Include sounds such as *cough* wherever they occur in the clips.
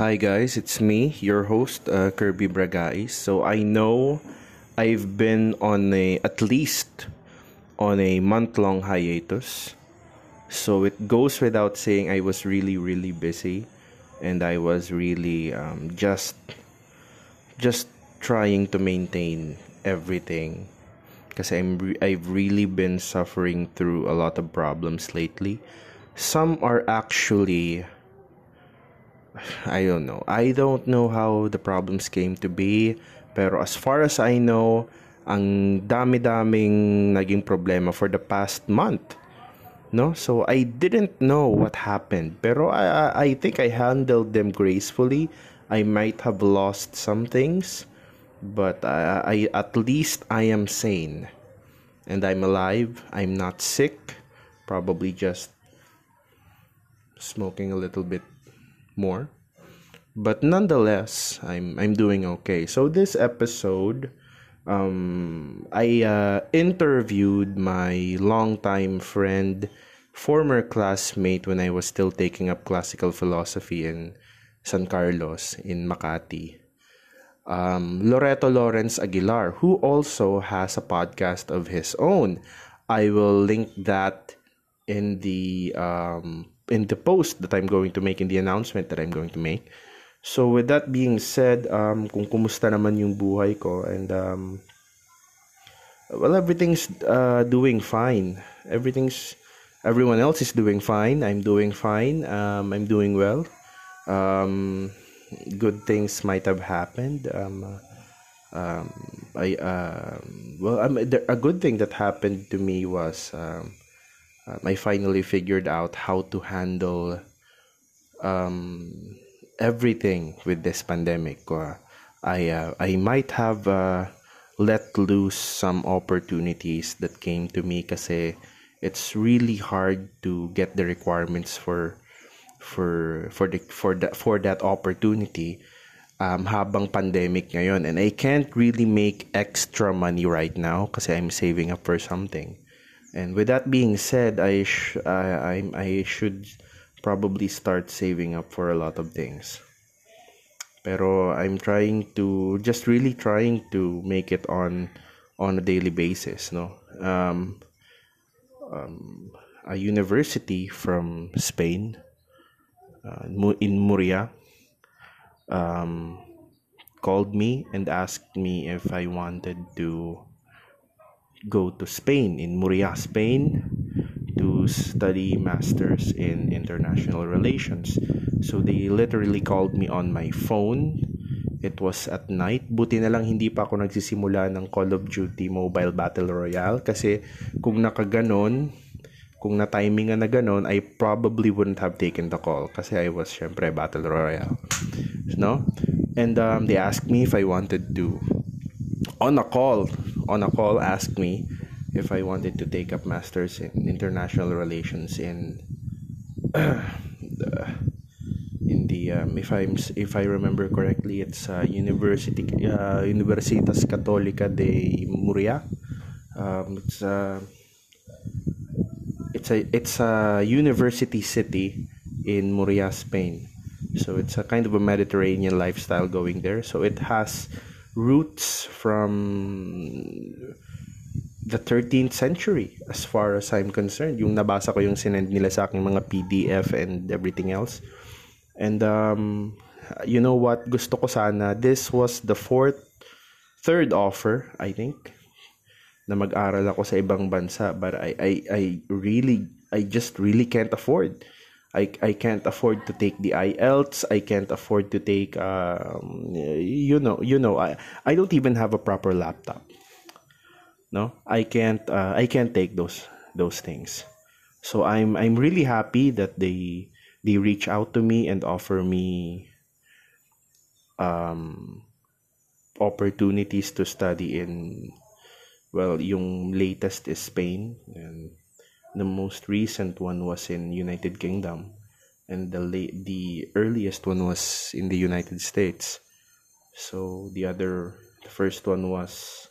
Hi guys, it's me, your host uh, Kirby Bragais. So I know I've been on a at least on a month-long hiatus. So it goes without saying I was really really busy and I was really um, just just trying to maintain everything because I'm re- I've really been suffering through a lot of problems lately. Some are actually I don't know. I don't know how the problems came to be. Pero as far as I know, ang dami-daming naging problema for the past month. No? So I didn't know what happened. Pero I, I think I handled them gracefully. I might have lost some things. But I, I at least I am sane. And I'm alive. I'm not sick. Probably just smoking a little bit more. But nonetheless, I'm I'm doing okay. So this episode, um, I uh, interviewed my longtime friend, former classmate when I was still taking up classical philosophy in San Carlos in Makati. Um, Loreto Lawrence Aguilar, who also has a podcast of his own. I will link that in the um, in the post that I'm going to make in the announcement that I'm going to make. So with that being said, um, kung kumusta naman yung buhay ko and um, well, everything's uh, doing fine. Everything's everyone else is doing fine. I'm doing fine. Um, I'm doing well. Um, good things might have happened. Um, um, I uh, well, um, a good thing that happened to me was um, um, I finally figured out how to handle um, everything with this pandemic. Uh, I uh, I might have uh, let loose some opportunities that came to me kasi it's really hard to get the requirements for for for the for that for that opportunity um, habang pandemic ngayon and I can't really make extra money right now kasi I'm saving up for something. And with that being said, I sh- I, I I should probably start saving up for a lot of things. Pero I'm trying to just really trying to make it on on a daily basis, no. Um, um, a university from Spain uh, in Muria um, called me and asked me if I wanted to go to Spain, in Muria, Spain, to study masters in international relations. So they literally called me on my phone. It was at night. Buti na lang hindi pa ako nagsisimula ng Call of Duty Mobile Battle Royale kasi kung nakaganon, kung na-timingan na ganon, I probably wouldn't have taken the call kasi I was syempre Battle Royale. No? And um, they asked me if I wanted to on a call on a call asked me if I wanted to take up masters in international relations in the, *clears throat* in the um, if I'm if I remember correctly it's uh, University uh, Universitas Católica de Muria. Um, it's uh, it's a it's a university city in Muria Spain. So it's a kind of a Mediterranean lifestyle going there. So it has roots from the 13th century as far as I'm concerned. Yung nabasa ko yung sinend nila sa aking mga PDF and everything else. And um, you know what? Gusto ko sana, this was the fourth, third offer, I think, na mag-aral ako sa ibang bansa. But I, I, I really, I just really can't afford I, I can't afford to take the IELTS. I can't afford to take um, you know you know I I don't even have a proper laptop. No, I can't uh, I can't take those those things. So I'm I'm really happy that they they reach out to me and offer me um opportunities to study in well yung latest is Spain and the most recent one was in United Kingdom and the late the earliest one was in the United States so the other the first one was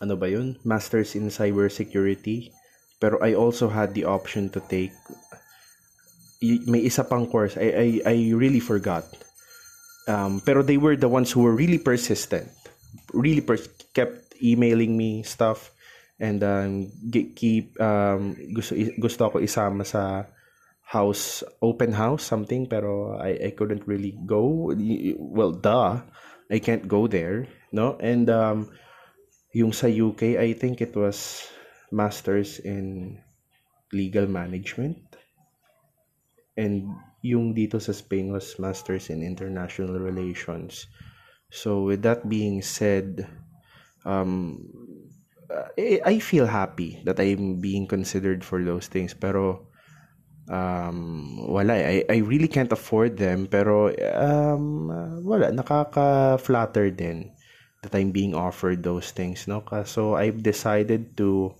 ano ba yun masters in cybersecurity pero I also had the option to take may isa pang course. I, I, I really forgot. Um, pero they were the ones who were really persistent. Really pers- kept emailing me stuff and um, keep um, gusto gusto ako isama sa house open house something pero I I couldn't really go. Well duh I can't go there no? And um yung sa UK I think it was masters in legal management. And yung dito sa Spain was masters in international relations. So with that being said um I, I feel happy that I'm being considered for those things pero um wala eh. I I really can't afford them pero um wala nakaka-flatter din that I'm being offered those things no so I've decided to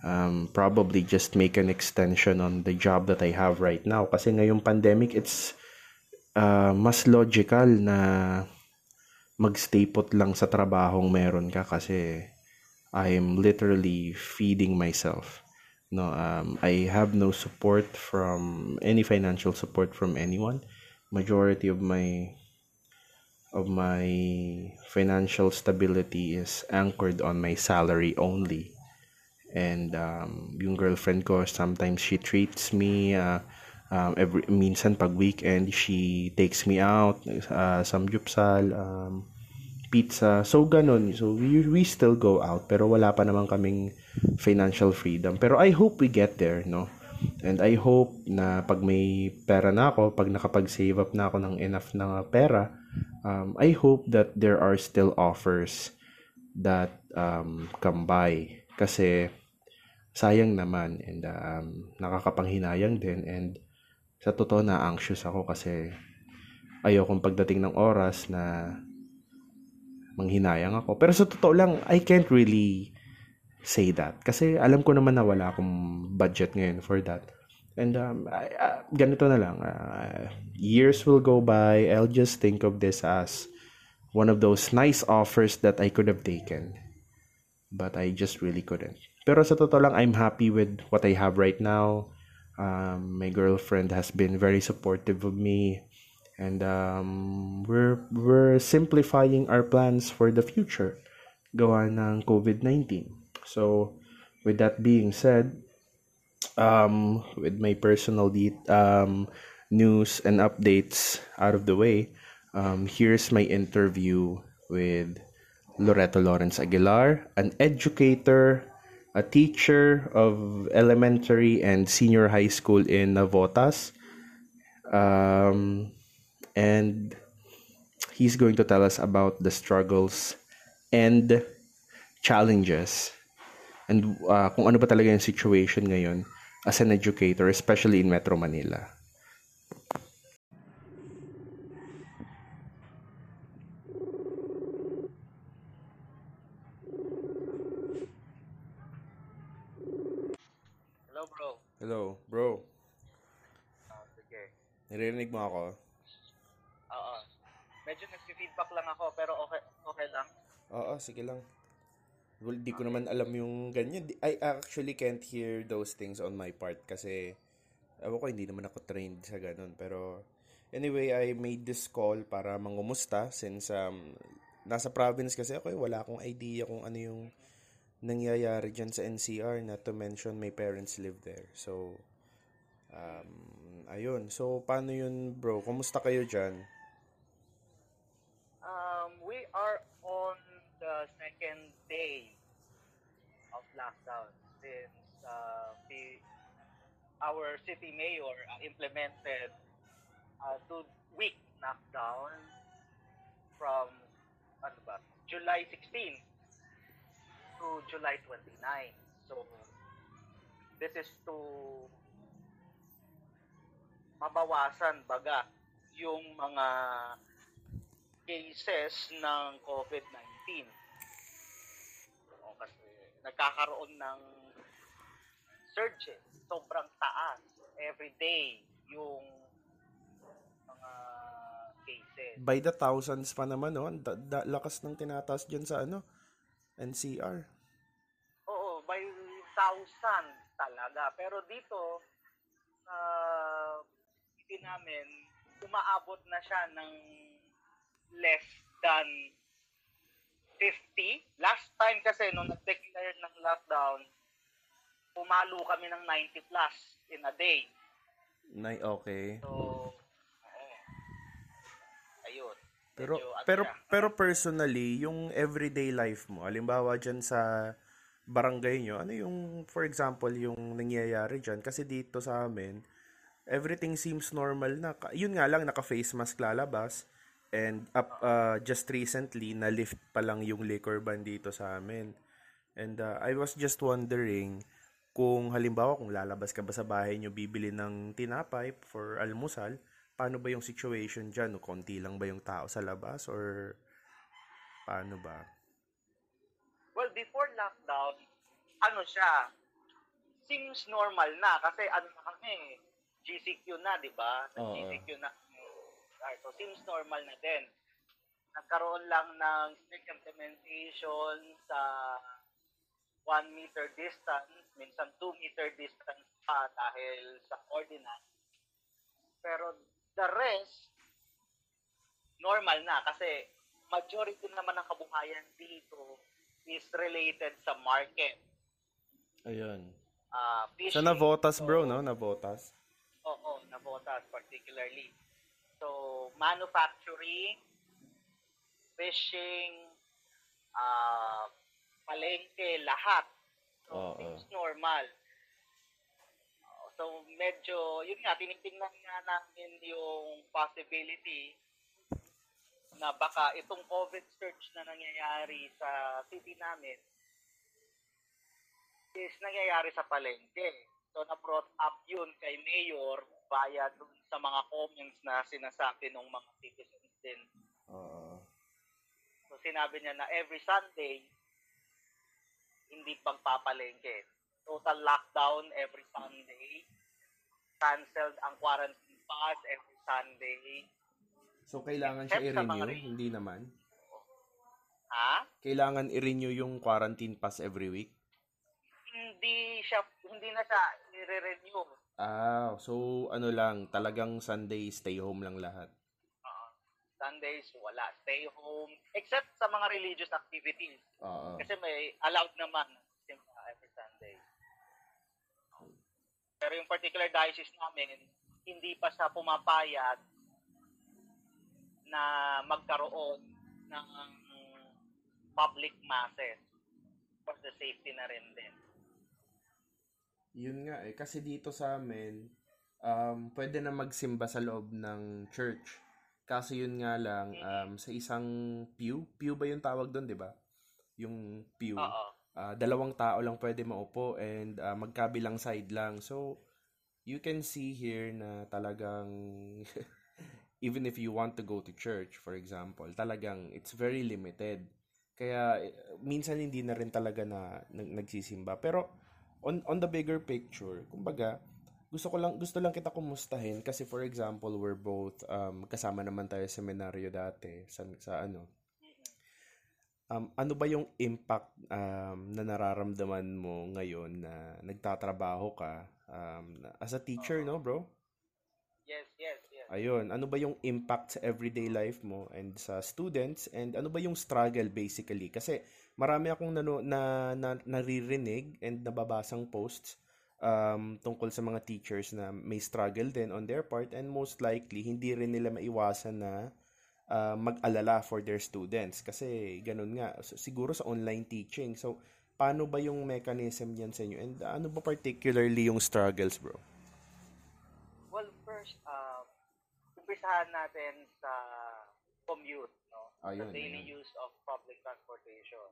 um probably just make an extension on the job that I have right now kasi ngayong pandemic it's uh, mas logical na magstay put lang sa trabahong meron ka kasi I'm literally feeding myself. No, um, I have no support from any financial support from anyone. Majority of my of my financial stability is anchored on my salary only. And um, yung girlfriend ko, sometimes she treats me, uh, um, every, minsan pag weekend, she takes me out, uh, samgyupsal, um, pizza. So, ganun. So, we, we still go out, pero wala pa naman kaming financial freedom. Pero I hope we get there, no? And I hope na pag may pera na ako, pag nakapag-save up na ako ng enough na pera, um, I hope that there are still offers that um, come by. Kasi, sayang naman and um, nakakapanghinayang din and sa totoo na anxious ako kasi ayokong pagdating ng oras na manghinayang ako. Pero sa totoo lang, I can't really say that. Kasi alam ko naman na wala akong budget ngayon for that. And um, I, uh, ganito na lang. Uh, years will go by. I'll just think of this as one of those nice offers that I could have taken. But I just really couldn't. Pero sa totoo lang, I'm happy with what I have right now. Um, my girlfriend has been very supportive of me and um, we're we're simplifying our plans for the future gawa ng COVID-19. So with that being said, um, with my personal de- um, news and updates out of the way, um, here's my interview with Loreto Lawrence Aguilar, an educator, a teacher of elementary and senior high school in Navotas. Um, and he's going to tell us about the struggles and challenges and uh, kung ano ba talaga yung situation ngayon as an educator, especially in Metro Manila. Hello, bro. Hello, bro. Ah, sige. Narinig mo ako? Nagsi-feedback lang ako, pero okay, okay lang. Oo, sige lang. Well, di ko naman alam yung ganyan. I actually can't hear those things on my part kasi ewan ko, hindi naman ako trained sa ganun. Pero anyway, I made this call para mangumusta since um, nasa province kasi ako, eh, wala akong idea kung ano yung nangyayari dyan sa NCR not to mention my parents live there. So, um, ayun. So, paano yun bro? Kumusta kayo dyan? Um, we are second day of lockdown since uh, the our city mayor uh, implemented a two-week lockdown from ano ba, July 16 to July 29. So, this is to mabawasan baga yung mga cases ng COVID-19. Nagkakaroon ng surges, sobrang taas every day yung mga cases. By the thousands pa naman, no? Da- da- lakas ng tinataas dyan sa ano, NCR. Oo, by thousands talaga. Pero dito, sa namin, umaabot na siya ng less than 50. Last time kasi, nung nag-declare ng lockdown, pumalo kami ng 90 plus in a day. Nay, okay. So, oo. ayun. Pero Medyo ano pero pero personally, yung everyday life mo, halimbawa diyan sa barangay nyo, ano yung for example yung nangyayari diyan kasi dito sa amin everything seems normal na. Yun nga lang naka face mask lalabas and up uh, just recently na lift pa lang yung liquor ban dito sa amin. And uh, I was just wondering kung halimbawa kung lalabas ka ba sa bahay nyo bibili ng tinapay for almusal, paano ba yung situation dyan? O konti lang ba yung tao sa labas or paano ba? Well, before lockdown, ano siya, seems normal na kasi ano na kami, GCQ na, di ba? Oo. GCQ na. Ah, So, seems normal na din. Nagkaroon lang ng strict implementation sa 1 meter distance, minsan 2 meter distance pa dahil sa ordinance. Pero the rest, normal na kasi majority naman ng kabuhayan dito is related sa market. Ayun. Uh, Sa Navotas bro, no? Navotas. Oo, Navotas particularly. So, manufacturing, fishing, uh, palengke, lahat. So, Oo. seems normal. Uh, So, medyo, yun nga, tinitingnan nga namin yung possibility na baka itong COVID surge na nangyayari sa city namin is nangyayari sa palengke. So, na-brought up yun kay Mayor via dun sa mga comments na sinasabi ng mga citizens din. Oo. So, sinabi niya na every Sunday, hindi pagpapalengke. Total lockdown every Sunday. Cancelled ang quarantine pass every Sunday. So kailangan siya siya Except mga i-renew, re- hindi naman. Ha? Kailangan i-renew yung quarantine pass every week. Hindi siya, hindi na siya i-renew. Ah, so ano lang, talagang Sunday stay home lang lahat. Uh, Sundays, wala. Stay home. Except sa mga religious activities. Oo. Kasi may allowed naman simba every Sunday. Pero yung particular diocese namin, hindi pa sa pumapayag na magkaroon ng public masses for the safety na rin din. Yun nga eh, kasi dito sa amin, um, pwede na magsimba sa loob ng church. Kaso yun nga lang, um, sa isang pew, pew ba yung tawag doon, di ba? Yung pew. Oo. Ah, dalawang tao lang pwede maupo and ah, magkabilang side lang. So, you can see here na talagang *laughs* even if you want to go to church, for example, talagang it's very limited. Kaya eh, minsan hindi na rin talaga na nag- nagsisimba. Pero on on the bigger picture, kumbaga, gusto ko lang gusto lang kita kumustahin kasi for example, we're both um, kasama naman tayo sa seminaryo dati sa, sa ano, Um, ano ba yung impact um, na nararamdaman mo ngayon na nagtatrabaho ka um, as a teacher, no, bro? Yes, yes, yes. Ayun, ano ba yung impact sa everyday life mo and sa students and ano ba yung struggle basically? Kasi marami akong nano, na, na naririnig and nababasang posts um, tungkol sa mga teachers na may struggle din on their part and most likely hindi rin nila maiwasan na uh, mag-alala for their students kasi ganun nga siguro sa online teaching. So paano ba yung mechanism niyan sa inyo and ano ba particularly yung struggles, bro? Well, first, um, umpisahan natin sa commute, no? Ayun, sa daily ayun. use of public transportation.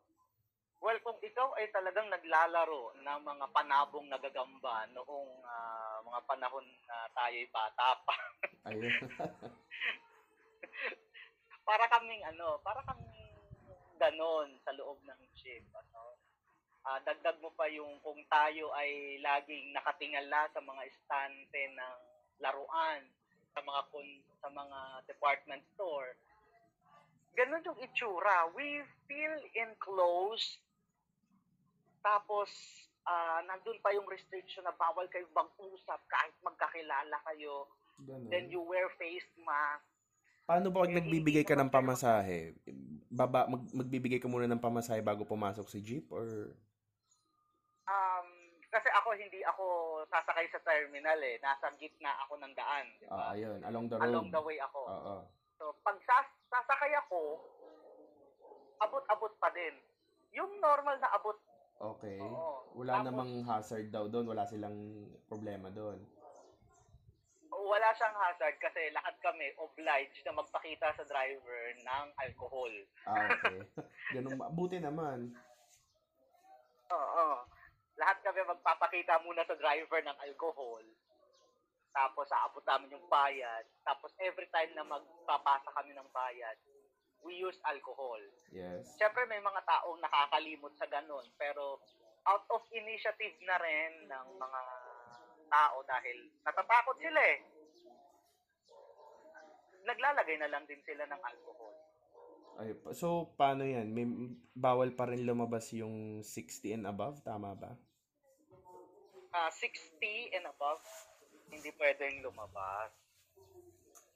Well, kung ikaw ay talagang naglalaro ng mga panabong nagagamba noong ah, mga panahon na tayo'y bata pa, *laughs* *laughs* para kaming ano, para kaming ganon sa loob ng jeep, ano. Ah, dagdag mo pa yung kung tayo ay laging nakatingala sa mga estante ng laruan sa mga kun- sa mga department store. Ganon yung itsura. We feel enclosed. Tapos ah nandun pa yung restriction na bawal kayo mag-usap kahit magkakilala kayo. Ganun. Then you wear face mask. Paano ba pag nagbibigay ka ng pamasahe? Baba, mag, magbibigay ka muna ng pamasahe bago pumasok si jeep or Um, kasi ako hindi ako sasakay sa terminal eh. Nasa gitna ako ng daan. di ah ayun, along the road. Along the way ako. Oo. So, pag sas sasakay ako, abot-abot pa din. Yung normal na abot, Okay. Oo. Wala Tapos- namang hazard daw doon, wala silang problema doon. wala siyang hazard kasi lahat kami obliged na magpakita sa driver ng alcohol. Ah, *laughs* okay. *laughs* Ganun, buti naman. Oo. Lahat kami magpapakita muna sa driver ng alcohol. Tapos aabot namin yung bayad. Tapos every time na magpapasa kami ng bayad, we use alcohol. Yes. Siyempre may mga taong nakakalimot sa ganun. Pero out of initiative na rin ng mga tao dahil natatakot sila eh. Naglalagay na lang din sila ng alcohol. Ay, so, paano yan? May, bawal pa rin lumabas yung 60 and above, tama ba? Ah, 60 and above, hindi pwedeng lumabas.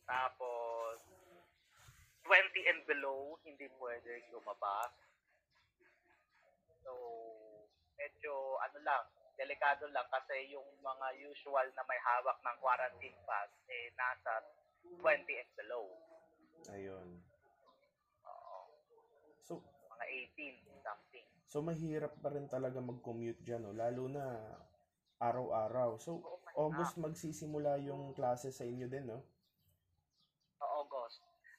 Tapos, 20 and below, hindi pwedeng lumabas. So, medyo ano lang, delikado lang kasi yung mga usual na may hawak ng quarantine pass eh nasa 20 and below. Ayun. Oo, So, mga 18 something. so mahirap pa rin talaga mag-commute dyan, no? lalo na araw-araw. So, mahirap. August magsisimula yung klase sa inyo din, no?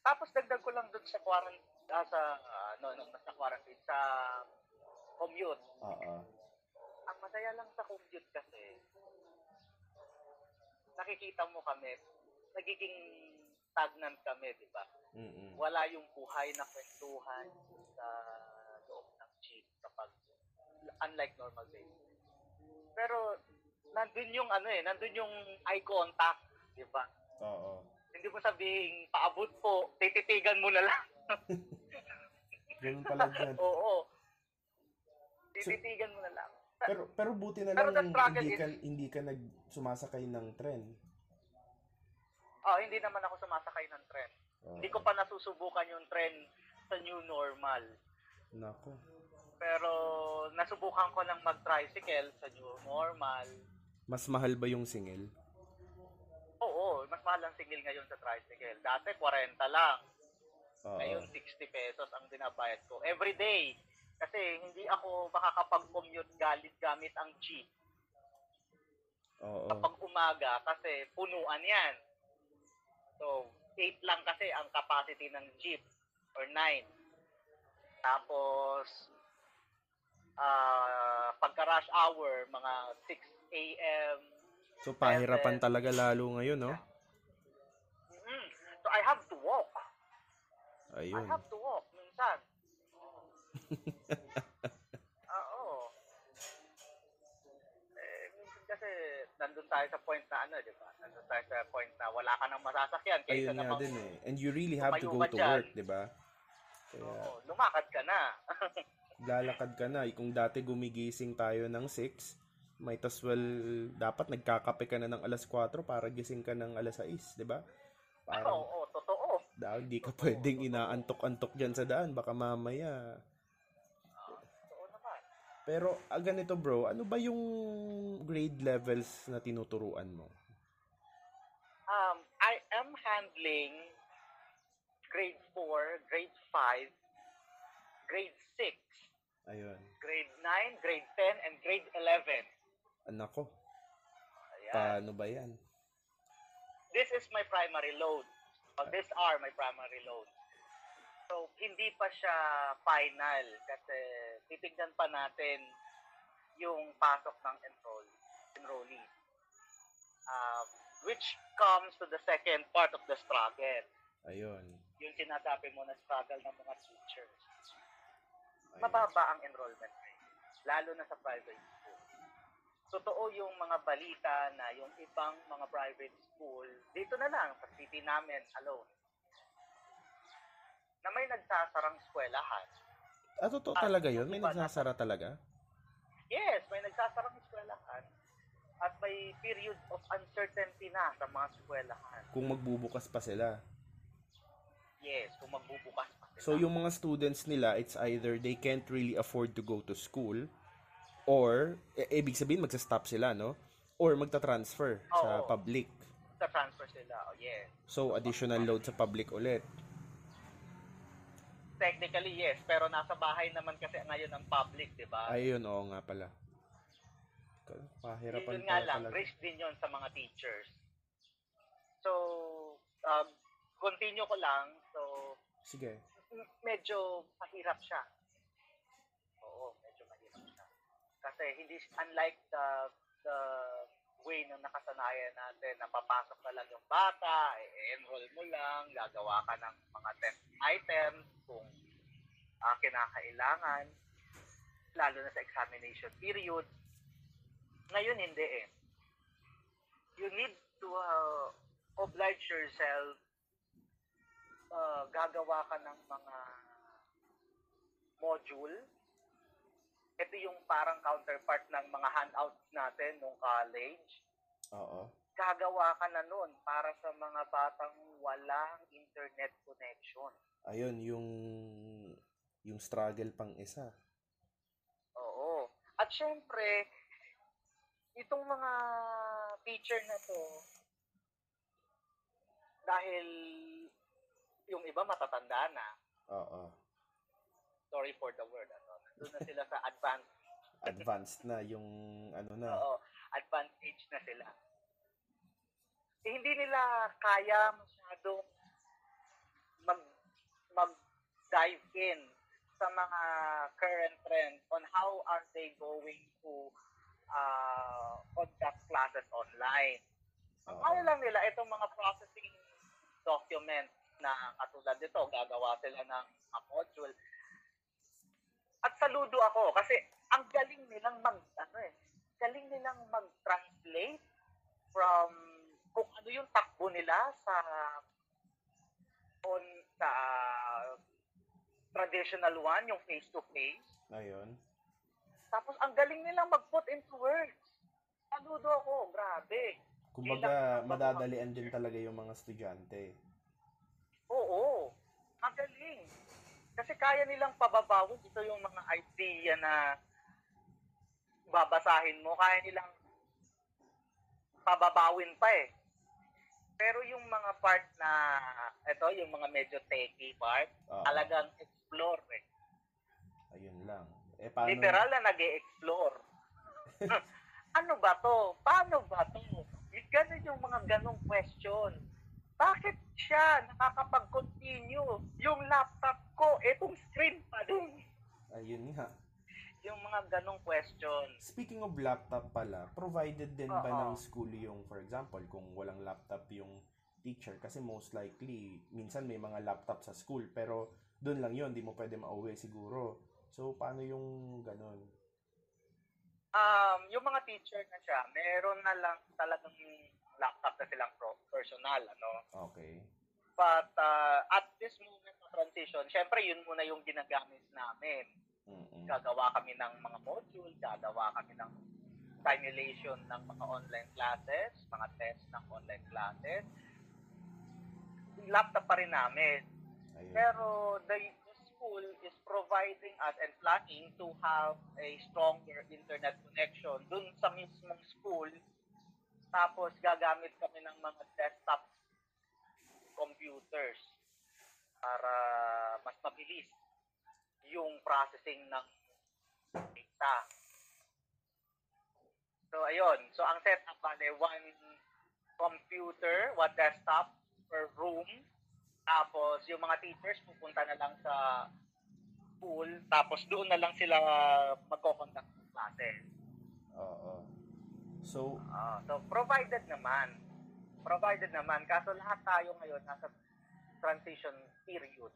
Tapos dagdag ko lang dun sa quarantine, ah, sa, ah, no, sa quarantine, sa commute. Oo. Ang masaya lang sa commute kasi, nakikita mo kami, nagiging stagnant kami, di ba? Mm-mm. Wala yung buhay na kwentuhan sa loob ng jeep kapag, unlike normal days. Pero, nandun yung ano eh, nandun yung eye contact, di ba? Oo. Hindi mo sabihing paabot po, tititigan mo na lang. *laughs* Ganun pala dyan. Oo. Tititigan mo na lang. Pero pero buti na Pero lang hindi is- ka hindi ka nag sumasakay ng tren. Oh, hindi naman ako sumasakay ng tren. Oo. Hindi ko pa nasusubukan yung tren sa new normal. Nako. Pero nasubukan ko lang mag-tricycle sa new normal. Mas mahal ba yung singil? Oo, mas mahal ang singil ngayon sa tricycle. Dati 40 lang. Oo. Ngayon 60 pesos ang binabayad ko. Every day. Kasi hindi ako makakapag-commute galit gamit ang jeep Oo. kapag umaga kasi punuan yan. So, 8 lang kasi ang capacity ng jeep or 9. Tapos, ah pagka rush hour, mga 6 a.m. So pahirapan talaga lalo ngayon, no? Mm, So, I have to walk. I Ayun. have to walk minsan. *laughs* Oo. Eh, minsan kasi nandun tayo sa point na ano, di ba? Nandun tayo sa point na wala ka nang masasakyan. Ayun nga din eh. And you really have to go to dyan. work, 'di ba? Kaya Oo, lumakad ka na. *laughs* lalakad ka na. Kung dati gumigising tayo ng 6, might as well dapat nagkakape ka na ng alas 4 para gising ka ng alas 6, 'di ba? Oo, Parang oo, totoo. dahil di ka pwedeng inaantok-antok dyan sa daan. Baka mamaya. Totoo naman. Pero ah, ganito bro, ano ba yung grade levels na tinuturuan mo? Um, I am handling grade 4, grade 5, grade 6, Ayun. grade 9, grade 10, and grade 11. Anak ko, Ayan. paano ba yan? this is my primary load. Well, these are my primary load. So, hindi pa siya final kasi titignan pa natin yung pasok ng enroll, enrollee. Um, which comes to the second part of the struggle. Ayun. Yung sinasabi mo na struggle ng mga teachers. Ayun. Mababa ang enrollment rate, lalo na sa private. Totoo yung mga balita na yung ibang mga private school, dito na lang, sa city namin alone, na may nagsasarang eskwelahan. Ah, totoo talaga yun? May iba na- nagsasara talaga? Yes, may nagsasarang eskwelahan. at may period of uncertainty na sa mga eskwelahan. Kung magbubukas pa sila. Yes, kung magbubukas pa sila. So yung mga students nila, it's either they can't really afford to go to school or e- ibig sabihin magsa-stop sila, no? Or magta-transfer sa Oo. public. sa transfer sila. Oh, yes. So additional load sa public ulit. Technically, yes. Pero nasa bahay naman kasi ngayon ang public, di ba? Ayun, oo nga pala. Pahirapan yun nga pala lang, talaga. risk din yun sa mga teachers. So, um, continue ko lang. So, Sige. medyo mahirap siya. Oo, medyo mahirap siya. Kasi hindi, unlike the, the way na nakasanayan natin na papasok na lang yung bata, i-enroll mo lang, gagawa ka ng mga test items kung ah, kinakailangan, lalo na sa examination period. Ngayon, hindi eh. You need to uh, oblige yourself uh, gagawa ka ng mga module. Ito yung parang counterpart ng mga handouts natin nung college. Oo. Gagawa ka na nun para sa mga batang walang internet connection. Ayun, yung yung struggle pang isa. Oo. At syempre, itong mga teacher na to, dahil yung iba matatanda na, Oo. sorry for the word, ano, nandun na sila sa advanced, Advanced na yung ano na. oo, advanced age na sila. Eh, hindi nila kaya masyadong mag, mag dive in sa mga current trends on how are they going to uh, conduct classes online. Ang kaya lang nila, itong mga processing documents na katulad nito, gagawa sila ng mga module. At saludo ako kasi ang galing nilang mag, ano eh, galing nilang mag-translate from kung ano yung takbo nila sa on sa traditional one, yung face-to-face. Ayun. Tapos ang galing nilang mag-put into words. Saludo ako, grabe. Kumbaga, madadalian din talaga yung mga estudyante. Oo, magaling. Kasi kaya nilang pababawin ito yung mga idea na babasahin mo, kaya nilang pababawin pa eh. Pero yung mga part na, ito, yung mga medyo techy part, Oo. talagang explore eh. Ayun lang. Eh, paano? Literal na nag explore *laughs* ano ba to? Paano ba to? Yung Ganun yung mga ganong question. Bakit siya nakakapag-continue? Yung laptop ko, etong screen pa din. Ayun nga. Yung mga ganong question. Speaking of laptop pala, provided din ba Oo. ng school yung, for example, kung walang laptop yung teacher, kasi most likely, minsan may mga laptop sa school, pero doon lang yon di mo pwede mauwi siguro. So, paano yung ganun? Um, yung mga teacher na siya, meron na lang talagang laptop na silang pro- personal, ano? Okay. But uh, at this moment transition, syempre yun muna yung ginagamit namin. Mm-mm. gagawa kami ng mga module, gagawa kami ng simulation ng mga online classes, mga test ng online classes. Laptop pa rin namin. Ayun. Pero the, the school is providing us and planning to have a stronger internet connection dun sa mismong school. Tapos gagamit kami ng mga desktop computers para mas mabilis yung processing ng data. So, ayun. So, ang setup bale, one computer, one desktop per room. Tapos, yung mga teachers pupunta na lang sa school. Tapos, doon na lang sila magko-conduct ng classes. Oo. So, Ah, so, provided naman. Provided naman. Kaso lahat tayo ngayon nasa transition period.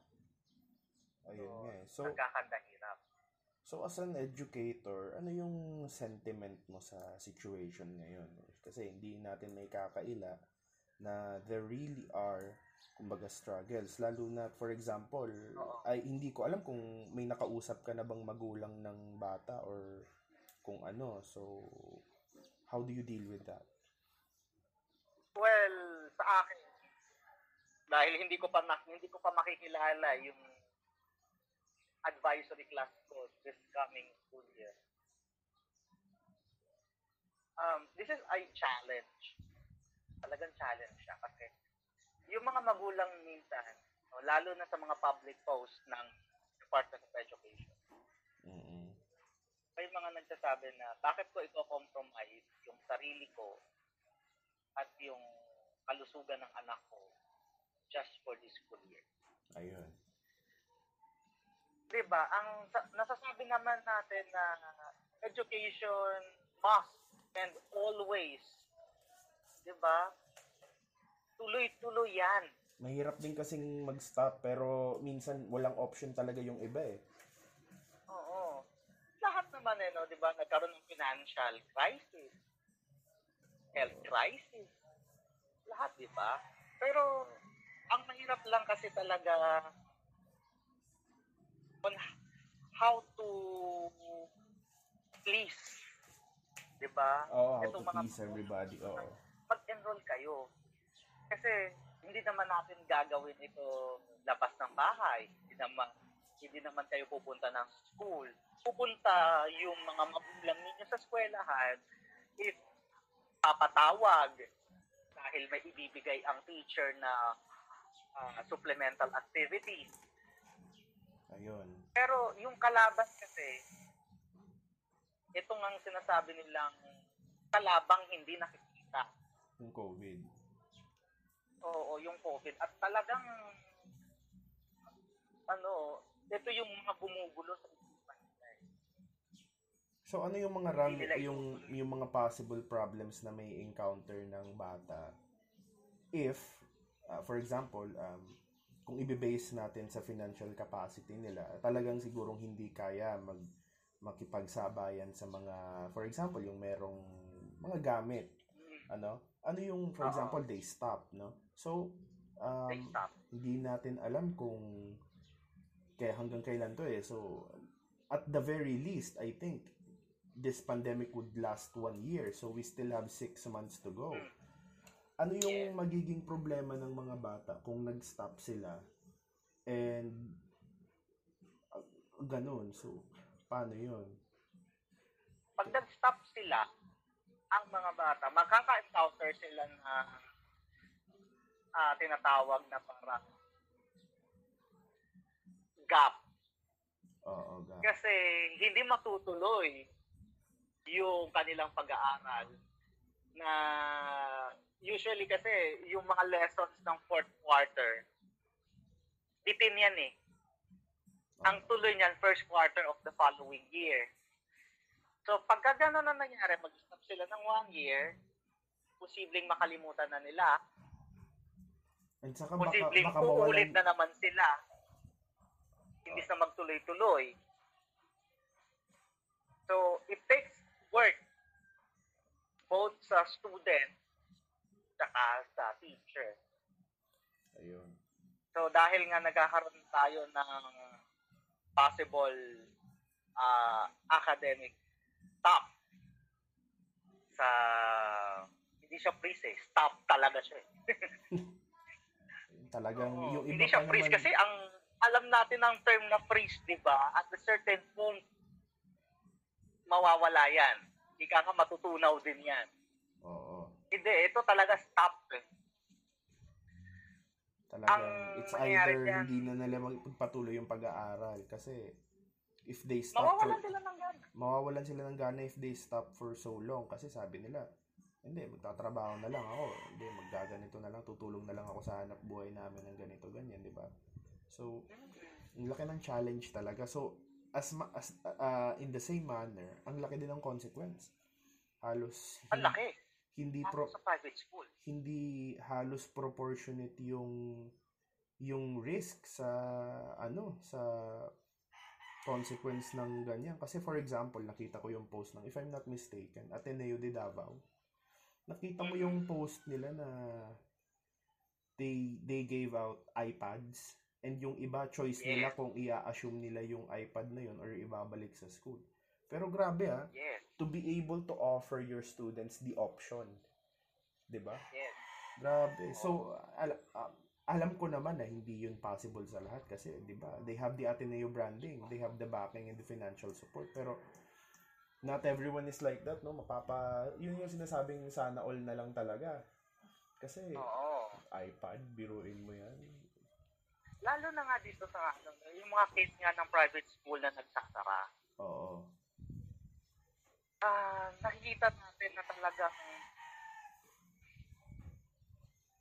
ayun nga eh. So, Nagkakandahirap. So as an educator, ano yung sentiment mo sa situation ngayon? Kasi hindi natin may kakaila na there really are kumbaga struggles lalo na for example Oo. ay hindi ko alam kung may nakausap ka na bang magulang ng bata or kung ano so How do you deal with that? Well, sa akin, dahil hindi ko pa na, hindi ko pa makikilala yung advisory class ko this coming school year. Um, this is a challenge. Talagang challenge siya kasi yung mga magulang minsan, no, lalo na sa mga public posts ng Department of Education, Mm-mm. may mga nagsasabi na bakit ko ito compromise yung sarili ko at yung kalusugan ng anak ko just for this school year. Ayun. 'Di ba? Ang sa- nasasabi naman natin na education must and always 'di ba? Tuloy-tuloy 'yan. Mahirap din kasing mag-stop pero minsan walang option talaga yung iba eh. Oo. Lahat naman eh, no, 'di ba? Nagkaroon ng financial crisis, health crisis. Lahat, 'di ba? Pero mahirap lang kasi talaga on how to please. 'Di ba? Oo, how Itong to mga- please everybody. Oo. Mag-enroll kayo. Kasi hindi naman natin gagawin ito labas ng bahay. Hindi naman hindi naman kayo pupunta ng school. Pupunta yung mga magulang ninyo sa eskwelahan if papatawag dahil may ibibigay ang teacher na ah, supplemental activities. Ayun. Pero yung kalaban kasi, ito ang sinasabi nilang kalabang hindi nakikita. Yung COVID. Oo, yung COVID. At talagang, ano, ito yung mga gumugulo sa isipan nila. eh. So ano yung mga ram, yung yung mga possible problems na may encounter ng bata if uh, for example um, kung ibe-base natin sa financial capacity nila talagang sigurong hindi kaya mag makipagsabayan sa mga for example yung merong mga gamit ano ano yung for example they stop no so um, hindi natin alam kung kaya hanggang kailan to eh. So, at the very least, I think, this pandemic would last one year. So, we still have six months to go. Ano yung Yeah. magiging problema ng mga bata kung nag-stop sila and uh, ganun. So, paano yun? Pag nag-stop sila, ang mga bata, makaka-encounter sila na ah, tinatawag na parang gap. Oo, ga. Kasi hindi matutuloy yung kanilang pag-aaral na usually kasi yung mga lessons ng fourth quarter, bitin yan eh. Ang tuloy niyan, first quarter of the following year. So, pagka gano'n na nangyari, mag-stop sila ng one year, posibleng makalimutan na nila, And saka baka, posibleng baka uulit mawalan, na naman sila. Hindi na magtuloy-tuloy. So, it takes work both sa student saka sa teacher. ayun. So, dahil nga nagkakaroon tayo ng possible ah, academic stop sa hindi siya freeze eh. Stop talaga siya eh. *laughs* Talagang Oo, yung iba hindi siya freeze naman, kasi ang alam natin ang term na freeze, di ba? At a certain point, mawawala yan. Ika nga matutunaw din yan. Oo. Hindi, ito talaga stop eh. Talagang Ang it's either dyan- hindi na nila magpatuloy yung pag-aaral kasi if they stop Mawawalan for, sila ng gana. mawawalan sila ng gana if they stop for so long kasi sabi nila hindi magtatrabaho na lang ako hindi maggaganito na lang tutulong na lang ako sa hanap buhay namin ng ganito ganyan di ba so ang laki ng challenge talaga so as ma- as uh, in the same manner ang laki din ng consequence halos Ang laki. Hindi pro sa private school. hindi halos proportionate yung yung risk sa ano sa consequence ng ganyan. Kasi for example nakita ko yung post ng if I'm not mistaken Ateneo de Davao. Nakita mo yung post nila na they they gave out iPads and yung iba choice nila kung ia-assume nila yung iPad na yun or ibabalik sa school Pero grabe ah, Yes. to be able to offer your students the option. 'Di ba? Yes. Grabe. So, al- ah, alam ko naman na hindi yun possible sa lahat kasi, 'di ba? They have the Ateneo branding, they have the backing and the financial support, pero not everyone is like that, no? Mapapa yun yung sinasabing sana all na lang talaga. Kasi Oo. iPad, biruin mo 'yan. Lalo na nga dito sa ano, yung mga case nga ng private school na nagsasara. Oo. Ah, nakikita natin na talagang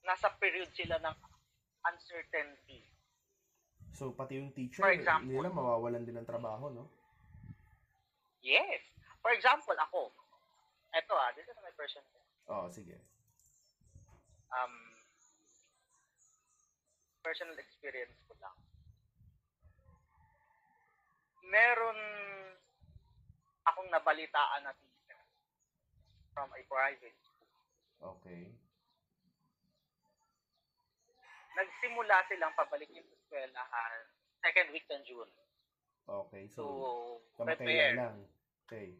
nasa period sila ng uncertainty. So, pati yung teacher, For example. nila mawawalan din ng trabaho, no? Yes. For example, ako. Eto ah, this is my personal Oo, sige. um, personal experience ko lang. Meron akong nabalitaan na teacher from a private school. Okay. Nagsimula silang pabalikin sa eskwelahan second week ng June Okay, to so, prepare. lang. Okay.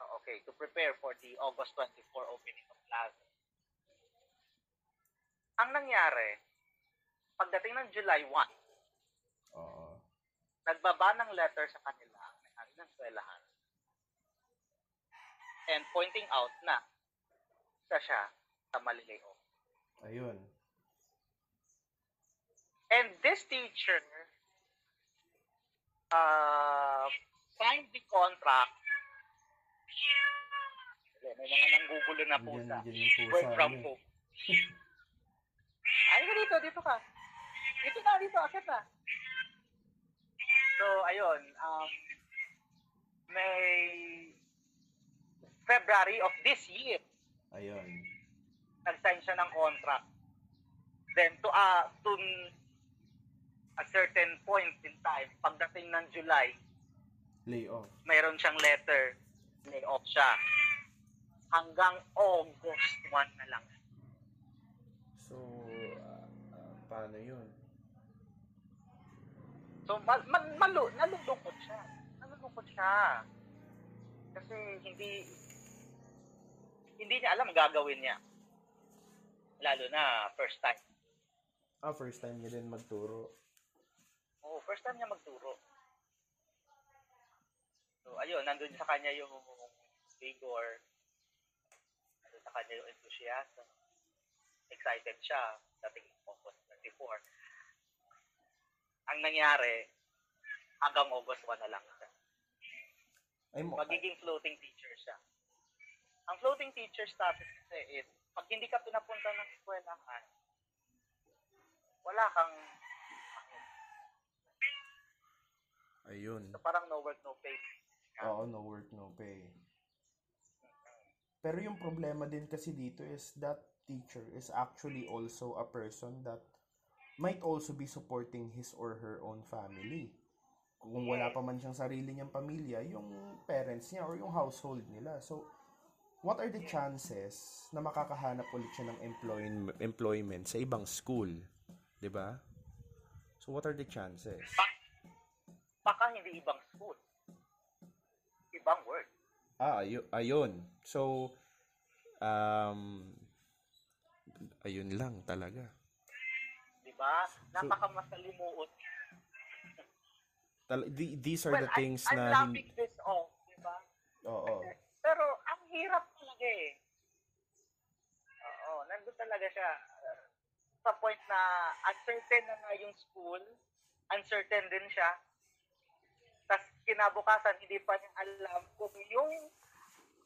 Okay, to prepare for the August 24 opening of classes. Ang nangyari, pagdating ng July 1, Oo. nagbaba ng letter sa kanila ng eskwelahan and pointing out na isa siya sa malilay off. Ayun. And this teacher uh, signed the contract may mga nanggugulo na pusa. Work from home. Ay, ka dito, dito ka. Dito na, dito, akit na. So, ayun, um, may February of this year, Ayun. nag-sign siya ng contract. Then, to, uh, to a certain point in time, pagdating ng July, Lay off. mayroon siyang letter, lay off siya. Hanggang August 1 na lang. So, ah, ah, paano yun? So, mal, mal, malu, nalulungkot siya. Nalulungkot siya. Kasi hindi, hindi niya alam ang gagawin niya. Lalo na first time. Ah, first time niya din magturo. Oo, first time niya magturo. So, ayun, nandun sa kanya yung vigor, nandun sa kanya yung enthusiasm. Excited siya, dating August 24. Ang nangyari, hanggang August 1 na lang. Ay, mo, Magiging floating teacher siya. Ang floating teacher status kasi is, pag hindi ka pinapunta ng eskwelahan, wala kang, ayun. so parang no work, no pay. Oo, no work, no pay. Pero yung problema din kasi dito is that teacher is actually also a person that might also be supporting his or her own family. Kung wala pa man siyang sarili niyang pamilya, yung parents niya or yung household nila. So, what are the chances na makakahanap ulit siya ng employ- employment sa ibang school? ba? So, what are the chances? Baka hindi ibang school. Ibang word. Ah, ayo- ayun. So, um, ayun lang talaga. Di ba? Napakamasalimuot. Tal- the- these are Well, the I, things I'm na... laughing hin- this off. Di ba? Oo. Pero ang hirap talaga eh. Oo, nandun talaga siya. Uh, sa point na uncertain na nga yung school, uncertain din siya. Tapos kinabukasan, hindi pa niya alam kung yung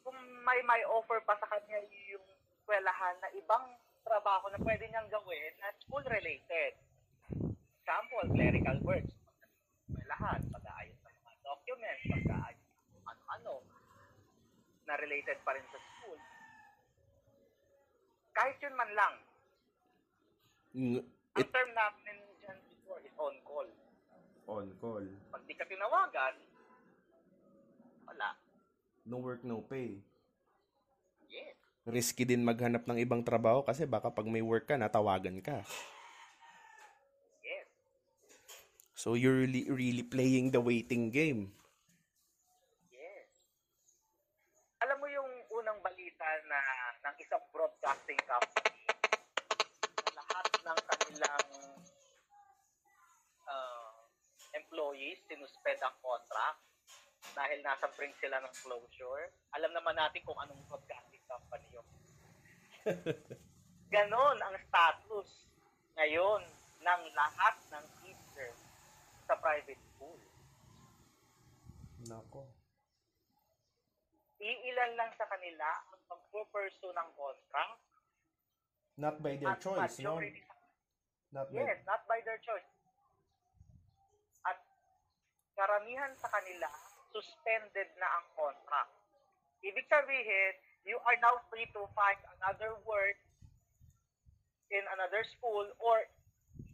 kung may may offer pa sa kanya yung eskwelahan na ibang trabaho na pwede niyang gawin na school related. Example, clerical works. Eskwelahan, pag-aayos ng mga documents, pag-aayos ng ano-ano na related pa rin sa school. Kahit yun man lang, Ng- ang term namin dyan before is on call. on call. Pag di ka tinawagan, wala. No work, no pay. Yes. Risky din maghanap ng ibang trabaho kasi baka pag may work ka, natawagan ka. So you're really, really playing the waiting game. Yes. Alam mo yung unang balita na ng isang broadcasting company na lahat ng kanilang uh, employees sinuspend ang contract dahil nasa brink sila ng closure. Alam naman natin kung anong broadcasting company yun. *laughs* Ganon ang status ngayon ng lahat ng sa private school. Nako. Iilan lang sa kanila ang magpo-pursue ng contract Not by their at choice, no? Not by... Yes, not by their choice. At karamihan sa kanila, suspended na ang contract. Ibig sabihin, you are now free to find another work in another school or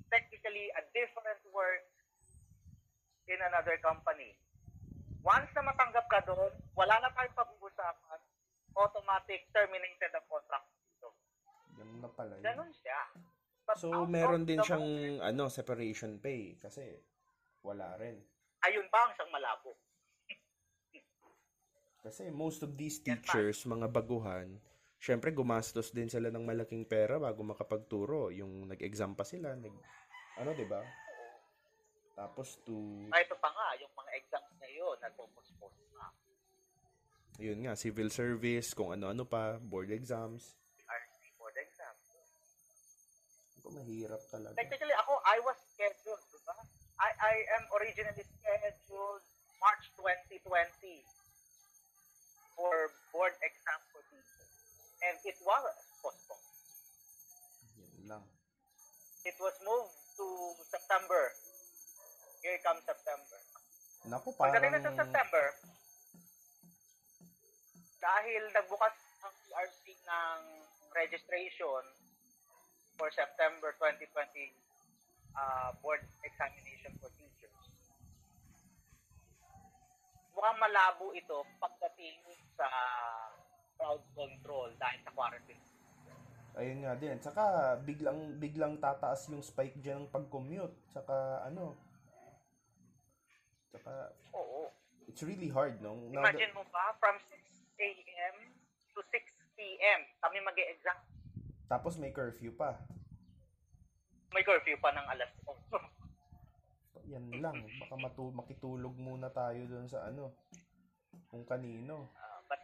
technically a different work in another company. Once na matanggap ka doon, wala na tayong pag-uusapan, automatic terminated ang contract dito. Ganun na pala yun. Ganun siya. But So, meron din siyang, moment- ano, separation pay. Kasi, wala rin. ayun pa ang isang malabo. Kasi most of these teachers, mga baguhan, syempre gumastos din sila ng malaking pera bago makapagturo. Yung nag-exam pa sila, nag, ano, di ba? Tapos to, Ay, ito pa nga, yung mga exams na yun, nagpo-postpone na. yun nga, civil service, kung ano-ano pa, board exams. RC board exam. Ako, mahirap talaga. Technically, ako, I was scheduled, di ba? I, I am originally scheduled March 2020 for board exam for teachers. And it was postponed. Yan lang. It was moved to September. Here comes September. Naku, Pagdating parang, na sa September, dahil nagbukas ang PRC ng registration for September 2020 uh, board examination for teachers, mukhang malabo ito pagdating sa crowd control dahil sa quarantine. ayun nga din. Saka, biglang, biglang tataas yung spike dyan ng pag-commute. Saka, ano, saka, Oo. it's really hard, no? Now that- Imagine mo ba, from 6 a.m. to 6 p.m. kami mag exam tapos may curfew pa. May curfew pa ng alas *laughs* 8. Yan lang. Baka matu- makitulog muna tayo doon sa ano. Kung kanino. Ah, but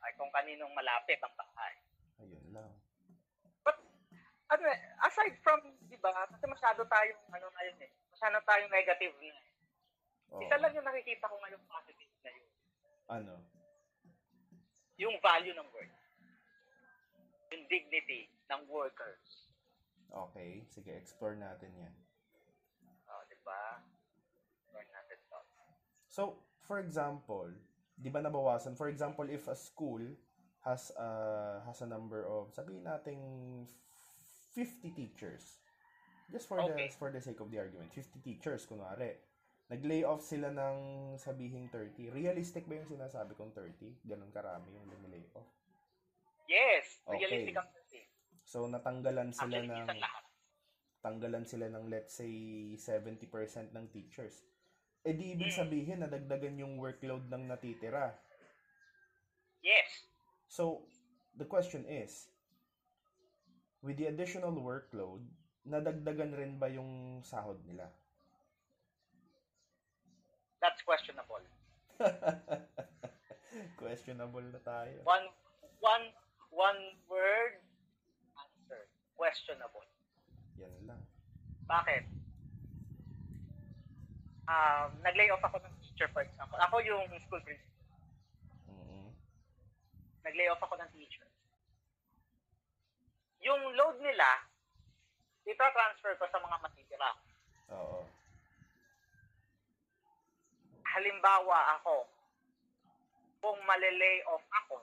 ay kung kaninong malapit ang bahay. Ayun lang. But ano, eh, aside from, di ba, kasi masyado tayong, ano na yun eh, masyado tayong negative na eh. Oo. Isa lang yung nakikita ko ngayong positive na yun. Ano? Yung value ng work. Yung dignity ng workers. Okay. Sige, explore natin yan. Oh, di ba? Learn natin to. So, for example, di ba nabawasan? For example, if a school has a, has a number of, sabihin nating 50 teachers. Just for Okay. the for the sake of the argument, 50 teachers kunwari. Nag-lay off sila ng sabihing 30. Realistic ba yung sinasabi kong 30? Ganun karami yung nilay off. Yes, Okay. realistic ang kasi. So natanggalan sila Actually, ng tanggalan sila ng let's say 70% ng teachers. Eh di ibig Hmm. sabihin nadagdagan yung workload ng natitira. Yes. So the question is with the additional workload, nadagdagan rin ba yung sahod nila? That's questionable. *laughs* Questionable na tayo. One, one, one word answer. Questionable. Yan lang. Bakit? Um, nag-lay off ako ng teacher, for example. Ako yung school principal. mm Nag-lay off ako ng teacher. Yung load nila, ito transfer ko sa mga matitira. Oo. Halimbawa ako, kung malilay off ako,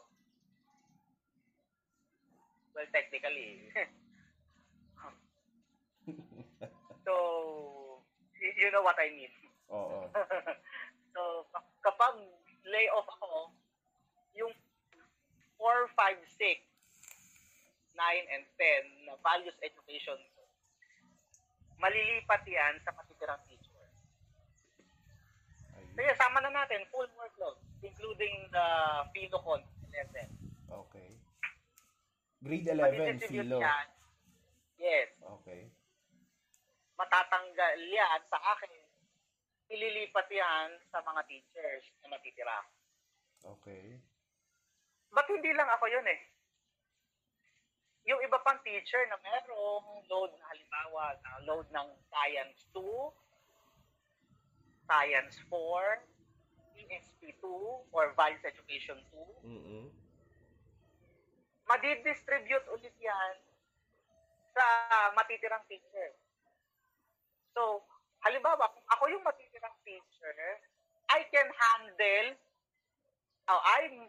well, technically, *laughs* so, you know what I mean. Oo. *laughs* so, ka- kapag lay off ako, yung 4, 5, 6, 9, and 10 na values education ko, malilipat yan sa matitirang teacher. Kaya sama na natin, full workload, including the PhilOcon 11. Okay. Grade 11, Madidistribute Philo. yan. Yes. Okay. Matatanggal yan sa akin ililipat yan sa mga teachers na matitira. Okay. Ba't hindi lang ako yun eh? Yung iba pang teacher na merong load na halimbawa, na load ng Science 2, Science 4, ESP 2, or Vice Education 2, Mm-mm. madidistribute ulit yan sa matitirang teacher. So, halimbawa, kung ako yung matitirang teacher, I can handle, oh, I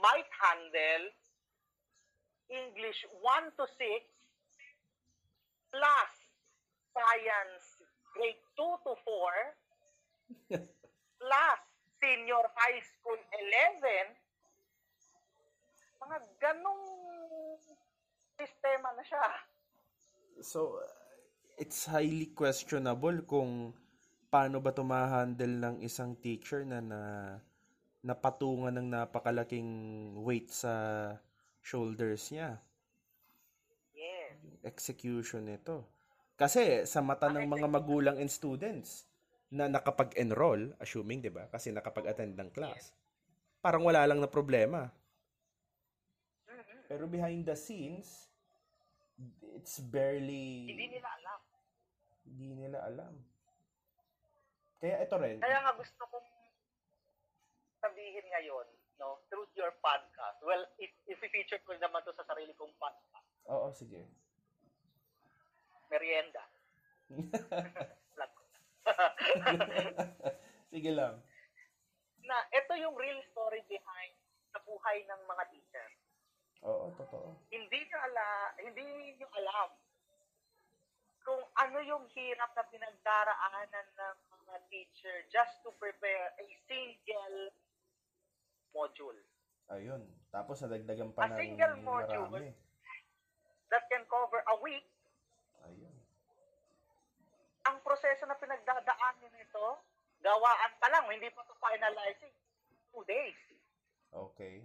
might handle English 1 to 6 plus Science grade 2 to 4 plus Senior High School 11 mga ganong sistema na siya. So, uh, it's highly questionable kung paano ba tumahandle ng isang teacher na na napatungan ng napakalaking weight sa shoulders niya. Yes. Execution nito. Kasi sa mata ng mga magulang and students na nakapag-enroll, assuming, 'di ba? Kasi nakapag-attend ng class. Parang wala lang na problema. Pero behind the scenes, it's barely Hindi nila alam. Hindi nila alam. Kaya ito rin. Kaya nga gusto kong sabihin ngayon, no, through your podcast. Well, if, if i-feature ko naman to sa sarili kong podcast, Oo, sige. Merienda. *laughs* Sige lang. na ito yung real story behind sa buhay ng mga teacher. Oo, totoo. Hindi nyo ala, hindi nyo alam kung ano yung hirap na pinagdaraanan ng mga teacher just to prepare a single module Ayun. Tapos nadagdagan pa A ng single module. marami. that can cover a week. Ang proseso na pinagdadaanan nito, gawaan pa lang, hindi pa to finalizing. Two days. Okay.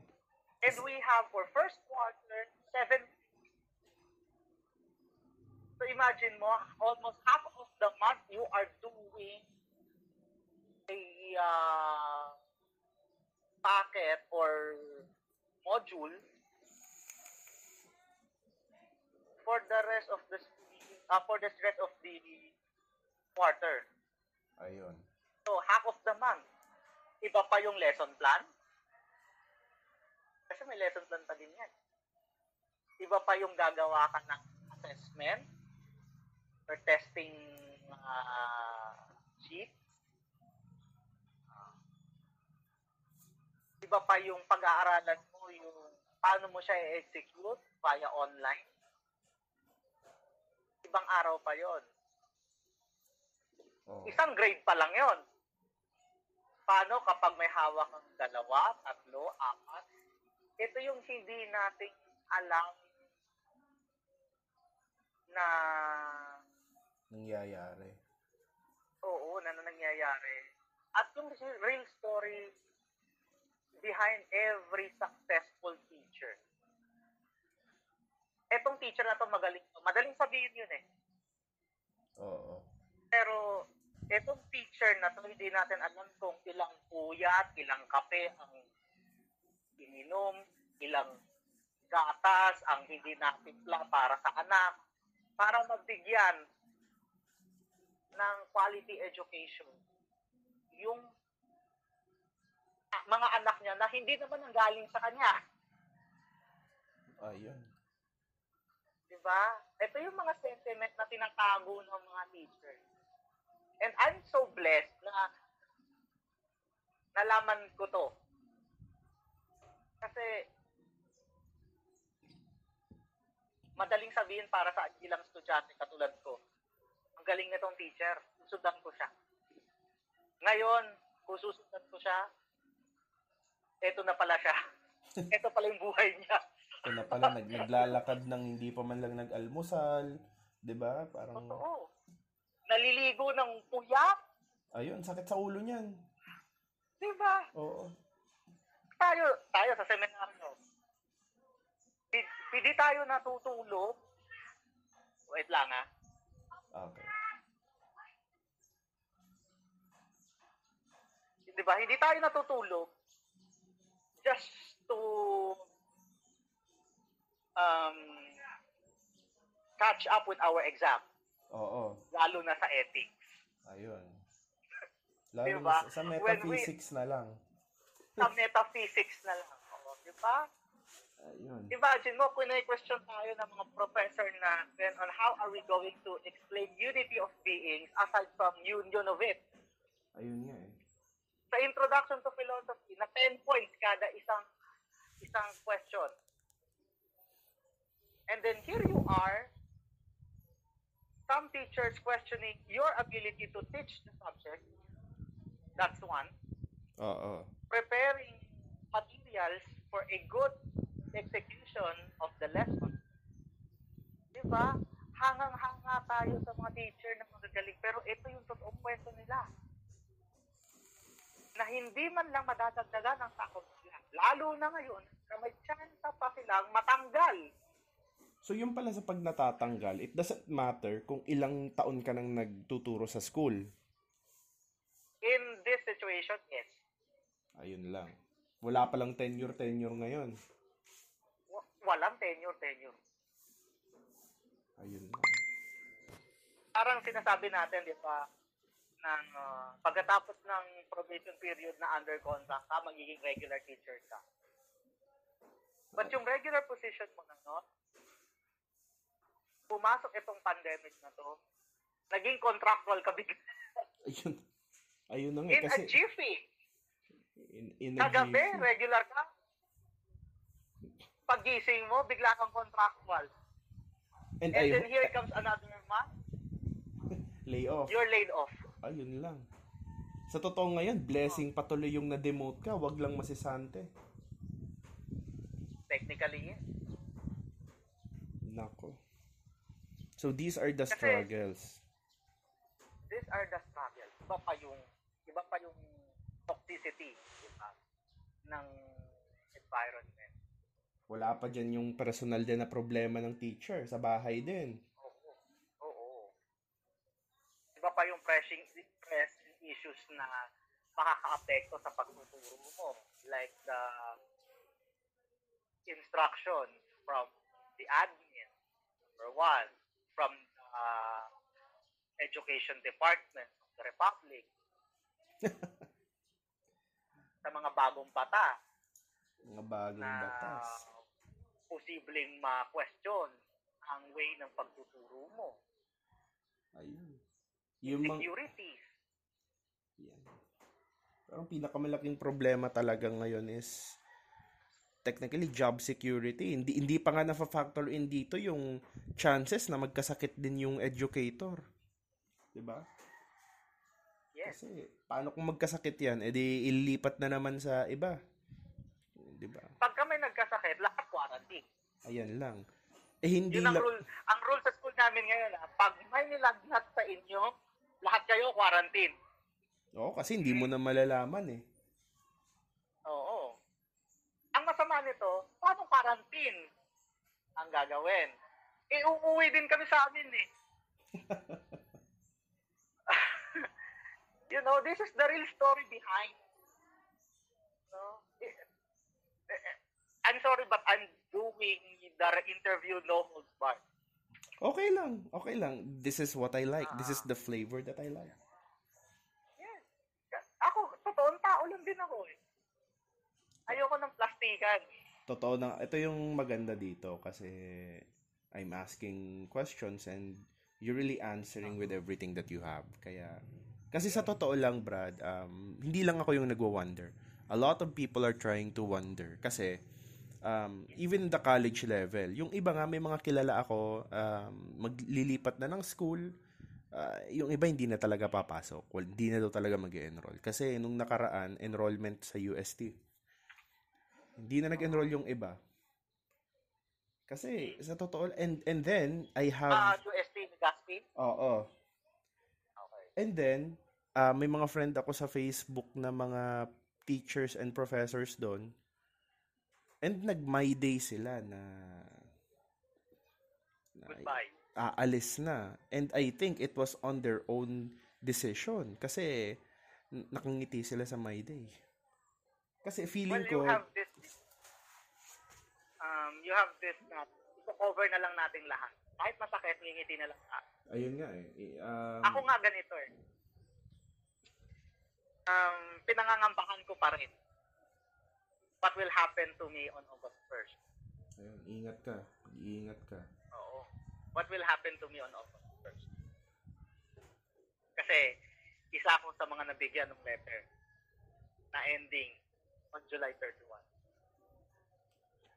And we have for first quarter, seven So imagine mo, almost half of the month you are doing a uh, packet or module for the rest of the uh, for the rest of the quarter. Ayun. So half of the month. Iba pa yung lesson plan. Kasi may lesson plan pa din yan. Iba pa yung gagawa ka ng assessment or testing uh, sheets. Ah. Iba pa yung pag-aaralan mo yung paano mo siya i-execute via online. Ibang araw pa yon. Oo. Isang grade pa lang yon. Paano kapag may hawak ng dalawa, tatlo, apat? Ito yung hindi nating alam na Nangyayari. oo, na nangyayari. At yung real story behind every successful teacher. Etong teacher na to magaling. Madaling sabihin yun eh. Oo. Pero etong teacher na to, hindi natin alam kung ilang puyat, ilang kape ang ininom, ilang gatas ang hindi natimpla para sa anak, para magbigyan ng quality education yung mga anak niya na hindi naman ang galing sa kanya. Ayun. Di ba? Ito yung mga sentiment na tinatago ng mga teachers. And I'm so blessed na nalaman ko to. Kasi madaling sabihin para sa ilang estudyante katulad ko. Ang galing nitong teacher, susundan ko siya. Ngayon, kung susundan ko siya, eto na pala siya. *laughs* Ito pala yung buhay niya. Ito na pala, nag, naglalakad ng hindi pa man lang nag-almusal. 'di ba Parang, Totoo. Naliligo ng puyat. ayun, sakit sa ulo niyan. Di ba? Oo. Tayo, tayo sa seminaryo. Hindi, tayo natutulog. Wait lang ah. Okay. Di ba? Hindi tayo natutulog just to um, catch up with our exam. Oo. Lalo na sa ethics. Ayun. Lalo Diba? na sa, metaphysics na lang. Sa metaphysics na lang. Oo, di ba? Ayun. Imagine mo, kung question tayo ng mga professor natin on how are we going to explain unity of beings aside from union of it. Ayun nga eh. Sa introduction to philosophy, na 10 points kada isang isang question. And then here you are, some teachers questioning your ability to teach the subject. That's one. Oo. Preparing materials for a good execution of the lesson. Di ba? Hangang-hanga tayo sa mga teacher na magagaling. Pero ito yung totoong kwento nila. Na hindi man lang madadagdagan ng takot nila. Lalo na ngayon, na may chance pa silang matanggal. So yung pala sa pag natatanggal, it doesn't matter kung ilang taon ka nang nagtuturo sa school. In this situation, yes. Ayun lang. Wala palang tenure tenure ngayon. Wa- Walang tenure, tenure. Ayun lang. parang sinasabi natin, di ba, ng ah, pagkatapos ng probation period na under contract ka, magiging regular teacher ka. But yung regular position mo na, no, pumasok itong pandemic na to, naging contractual ka bigla. *laughs* Ayun. Ayun na nga In a kasi jiffy. in, in a Kagabi, jiffy. regular ka. Pagising mo, bigla kang contractual. And, And I then here comes another month, *laughs* lay off. you're laid off. Ayun lang. Sa totoo ngayon, blessing patuloy yung na-demote ka, wag lang masisante. Technically, yes. Nako. So these are the Kasi- struggles. these are the struggles. Iba pa yung iba pa yung toxicity, di ba, ng environment. Wala pa dyan yung personal din na problema ng teacher sa bahay din. Oo. Oo. Iba pa yung pressing pressing issues na makakaapekto sa pagtuturo mo. Like the instruction from the admin, number one, from the education department of the republic, *laughs* sa mga bagong bata Mga bagong na batas. posibleng ma-question ang way ng pagtuturo mo. Ayun. Yung. Securities. Yan. Pero ang pinakamalaking problema talaga ngayon is technically job security. Hindi hindi pa nga na-factor in dito yung chances na magkasakit din yung educator. 'Di ba? Yes. Kasi paano kung magkasakit 'yan? Edi ilipat na naman sa iba. 'Di ba? Pag kami nagkasakit, lahat quarantine. Ayan lang. Eh hindi Yun ang lang rule. Ang rule sa school namin ngayon, ah, pag may nilagnat sa inyo, lahat kayo quarantine. Oo, kasi hindi mo na malalaman eh. Oo. Ang masama nito, paano quarantine ang gagawin? Eh, uuwi din kami sa amin eh. *laughs* you know, this is the real story behind. No? Eh, eh, I'm sorry, but I'm doing the interview no holds barred. Okay lang. Okay lang. This is what I like. This is the flavor that I like. Yes. Ako, totoong tao lang din ako eh. Ayoko ng plastikan. totoo na ito yung maganda dito kasi I'm asking questions and you're really answering with everything that you have. Kaya kasi sa totoo lang Brad, um, hindi lang ako yung nagwo-wonder. A lot of people are trying to wonder kasi um, even the college level, yung iba nga may mga kilala ako um, maglilipat na ng school, uh, yung iba hindi na talaga papasok. Well, hindi na daw talaga mag enroll Kasi nung nakaraan, enrollment sa UST. Hindi na nag-enroll yung iba. Kasi sa totoo and and then I Ah, have UST Gaspi? Oo. Okay. And then ah, may mga friend ako sa Facebook na mga teachers and professors doon. And nag my day sila na na Goodbye. aalis na. And I think it was on their own decision. Kasi nakangiti sila sa my day. Kasi feeling Well, ko, you have this, um, you have this na, cover na lang natin lahat. Kahit masakit, ngingiti na lang. Ah, ayun nga eh. eh, um, Ako nga ganito eh. Um, pinangangambahan ko pa rin what will happen to me on August 1st. ayun, ingat ka. Iingat ka. Oo. What will happen to me on August 1st. Kasi, isa ako sa mga nabigyan ng letter na ending on July 31.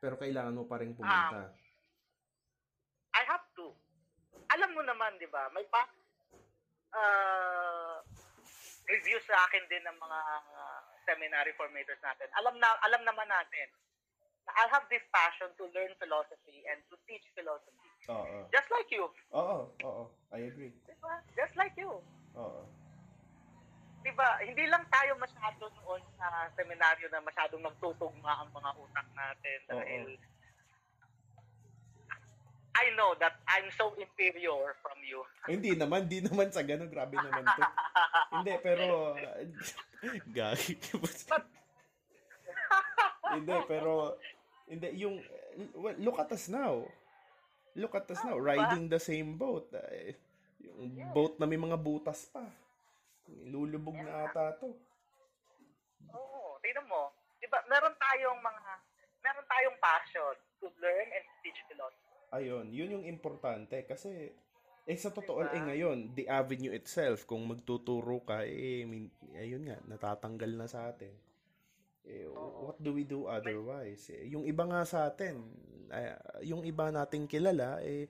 Pero kailangan mo pa rin pumunta. I have to. Alam mo naman, di ba, may pa uh, review sa akin din ng mga uh, seminary formators natin. Alam na alam naman natin na I'll have this passion to learn philosophy and to teach philosophy. Oo. Just like you. Oo, oo. I agree. Di ba? Just like you. Oo. Di ba? Hindi lang tayo masyado noon sa seminaryo na masyadong nagtutugma ang mga utak natin dahil I know that I'm so inferior from you. hindi naman, hindi naman sa ganun. Grabe naman to. *laughs* hindi, pero... *laughs* Gagi. *laughs* hindi, pero... Hindi, yung... well, look at us now. Look at us now. Riding the same boat. Yung boat na may mga butas pa. Lulubog na ata to. Oo, tingnan mo. Di ba, meron tayong mga, meron tayong passion to learn and teach philosophy. Ayun, yun yung importante kasi eh sa totoo Diba? eh ngayon, the avenue itself kung magtuturo ka eh min, ayun nga natatanggal na sa atin. Eh, what do we do otherwise? Eh, yung iba nga sa atin, eh, yung iba nating kilala eh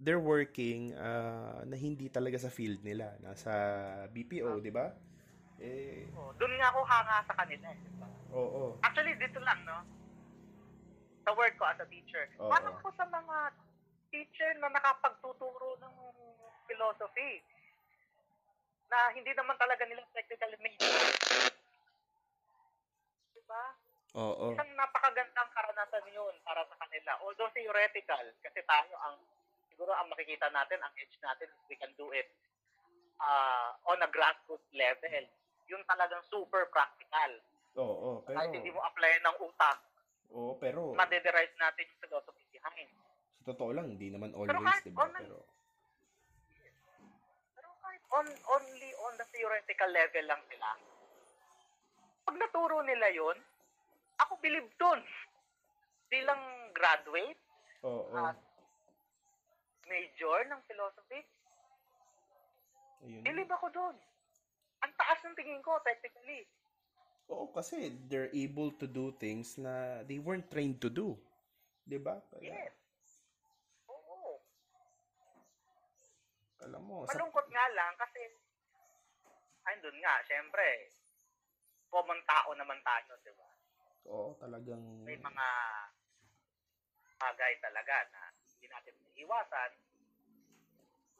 they're working ah, na hindi talaga sa field nila, nasa BPO, 'di ba? Eh Oh, doon nga ako hanga sa kanila. eh, di ba? oo. Actually, dito lang, no? Sa work ko as a teacher. Oo. Parang ako sa mga teacher na nakapagtuturo ng philosophy na hindi naman talaga nila technical major. Diba? Oo. Isang napakagandang karanasan yun para sa kanila. Although theoretical, kasi tayo ang, siguro ang makikita natin, ang edge natin, is we can do it uh, on a grassroots level. Yun talagang super practical. Oo, pero Kahit hindi mo apply ng utak, Oo, pero madederize natin yung philosophy behind. sa totoo lang hindi naman Pero always, kahit 'di ba? on- Pero Pero kahit on, only on the theoretical level lang sila, pag naturo nila yun, ako believe dun. Bilang graduate, oo. at major ng philosophy, Ayun. believe ako dun. Ang taas ng tingin ko, technically. Oo, kasi they're able to do things na they weren't trained to do. 'Di ba? Kaya, Yes. Oo. alam mo, sa, Malungkot nga lang kasi, andun nga, syempre, common tao naman tayo, di ba? oo, talagang, May mga bagay talaga na natin iiwasan,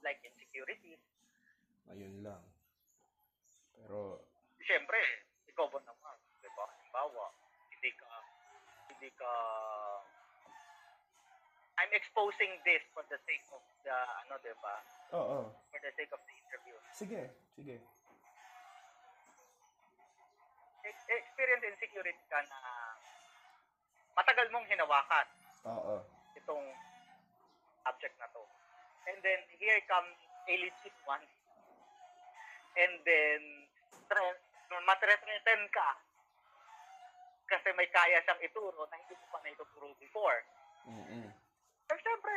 like insecurity. ayun lang. Pero, Syempre, ikaw ba naman, di ba? Halimbawa, hindi ka, hindi ka, I'm exposing this for the sake of the, ano, di ba? oo, For the sake of the interview. sige, sige. E- experience insecurity ka na matagal mong hinawakan Oo, itong subject na to. And then, here comes a legit one. And then, tre- matretreten ka kasi may kaya siyang ituro na hindi mo pa na ituturo before. mm Pero syempre,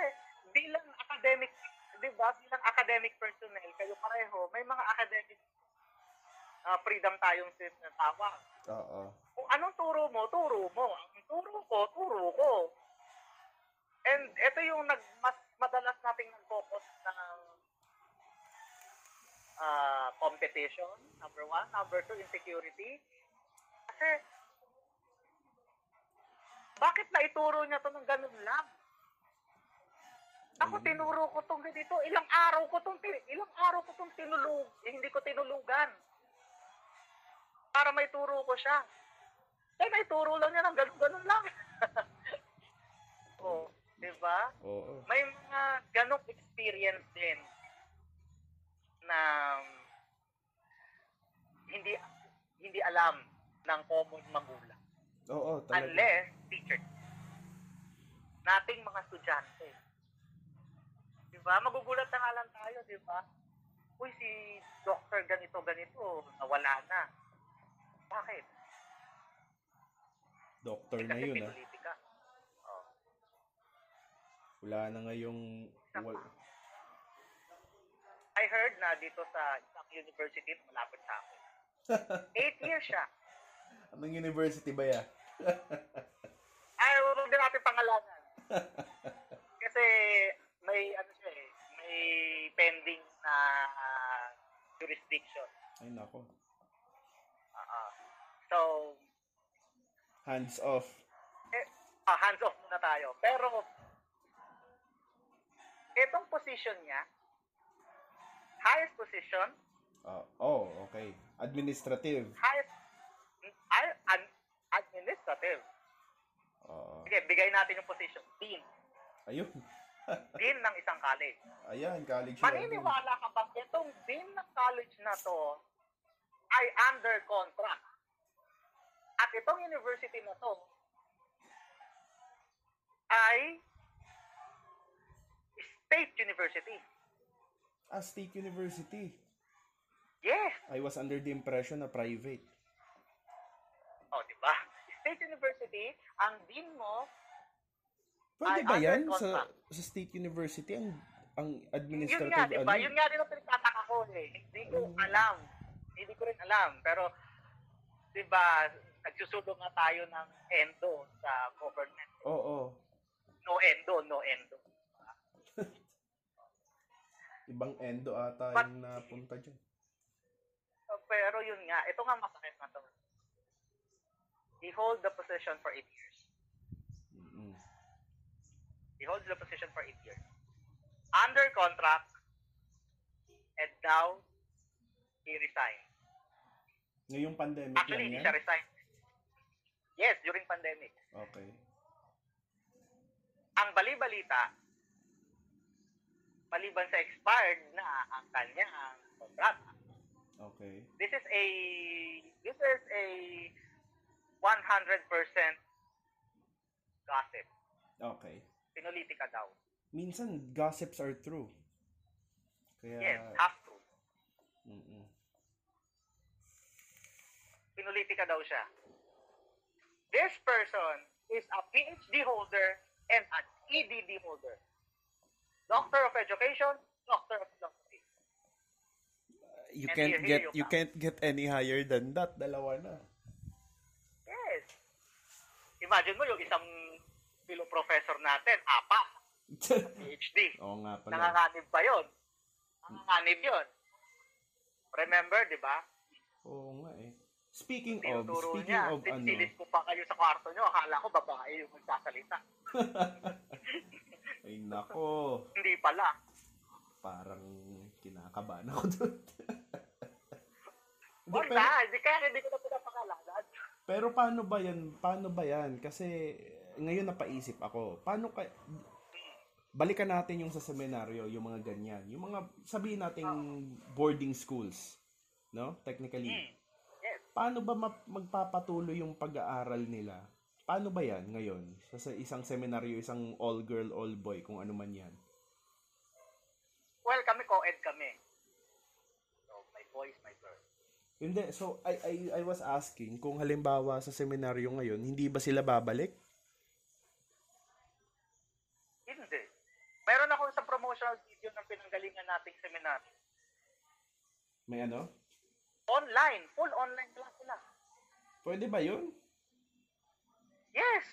bilang academic, di ba, bilang academic personnel, kayo pareho, may mga academic ah, freedom tayong sinatawag. oo, Kung anong turo mo, turo mo. Ang turo ko, turo ko. And ito yung nag, mas madalas nating nag-focus ng ah, competition, number one. Number two, insecurity. Kasi, bakit na ituro niya to ng ganun lang? Ako tinuro ko tong ganito, ilang araw ko tong ilang araw ko tong tinulog, eh, hindi ko tinulugan. Para may turo ko siya. Eh, may turo lang niya ng ganun-ganun lang. *laughs* oh, di ba? oo, May mga ganong experience din na hindi hindi alam ng common magulang. Oo, talaga. Unless teacher. Nating mga estudyante. Di ba? Magugulat na nga lang tayo, di ba? Uy, si doctor ganito, ganito, nawala na. Bakit? Doctor Eh, na yun, ah. Wala na nga yung... wal- *sighs* I heard na dito sa isang university malapit sa akin. *laughs* Eight years siya. Anong university ba ya? *laughs* Ay, huwag din natin pangalanan. *laughs* Kasi may ano siya eh, may pending na ah, jurisdiction. Ay, nako. Ah, so, Hands off. eh, ah, hands off muna tayo. Pero, itong position niya, highest position, Ah, oh, okay. Administrative. highest, ay, an, administrative. Oo. Sige, bigay natin yung position. Dean. ayun. *laughs* Dean ng isang college. Ayan, college. Maniniwala ka ba itong dean ng college na to ay under contract? At itong university na to ay state university. Ah, State University. Yes. I was under the impression na private. O, di ba? State university, ang dean mo, Pwede ba yan sa, sa State University ang ang yun administrative nga, di ba? ano? Yun nga din ang pinagtataka ko eh. Hindi ko alam. Hindi ko rin alam. Pero, di ba, nagsusulong nga tayo ng endo sa government. Oo. No endo, no endo. Ibang endo ata But- yung napunta dyan. So, pero yun nga, ito nga masakit na to. He hold the position for 8 years. Mm-mm. He holds the position for 8 years. Under contract, and now, he resigned. Ngayong pandemic Actually, lang hindi yan? siya resigned. Yes, during pandemic. Okay. Ang bali-balita, maliban sa expired na ang kanyang kontrata, Okay. this is a this is a 100% gossip. Okay. Pinulitika daw. Minsan, gossips are true. Kaya, Yes, half true. mm Pinulitika daw siya. This person is a PhD holder and an EDD holder. Doctor of Education, Doctor of Philosophy. you And can't here- here get you you come. can't get any higher than that. Dalawa na. Yes. Imagine mo yung isang philo professor natin, apa, *laughs* PhD. Oo nga pala. Nanganganib ba yun? Nanganganib yun. Remember, di ba? Oo nga eh. Speaking of, Tinuturo speaking niya. of ano, Sinis ko pa kayo sa kwarto nyo. Akala ko babae yung magsasalita. *laughs* ay nako, Hindi pala. parang kinakabahan ako doon. *laughs* Hindi, Wala. pero, Hindi kaya hindi ko na pinapangalanan. pero paano ba yan? Paano ba yan? Kasi ngayon napaisip ako, paano ka balikan natin yung sa seminaryo, yung mga ganyan. Yung mga sabihin nating boarding schools, no? Technically. Hmm. Yes. Paano ba magpapatuloy yung pag-aaral nila? Paano ba yan ngayon? Sa, sa isang seminaryo, isang all-girl, all-boy, kung ano man yan. Well, kami co-ed kami. So, my boys, my girls. Hindi, so I, I, I was asking kung halimbawa sa seminaryo ngayon, hindi ba sila babalik? Hindi. Meron ako sa promotional video ng pinanggalingan nating seminar. May ano? Online. Full online class sila. Pwede ba yun? Yes.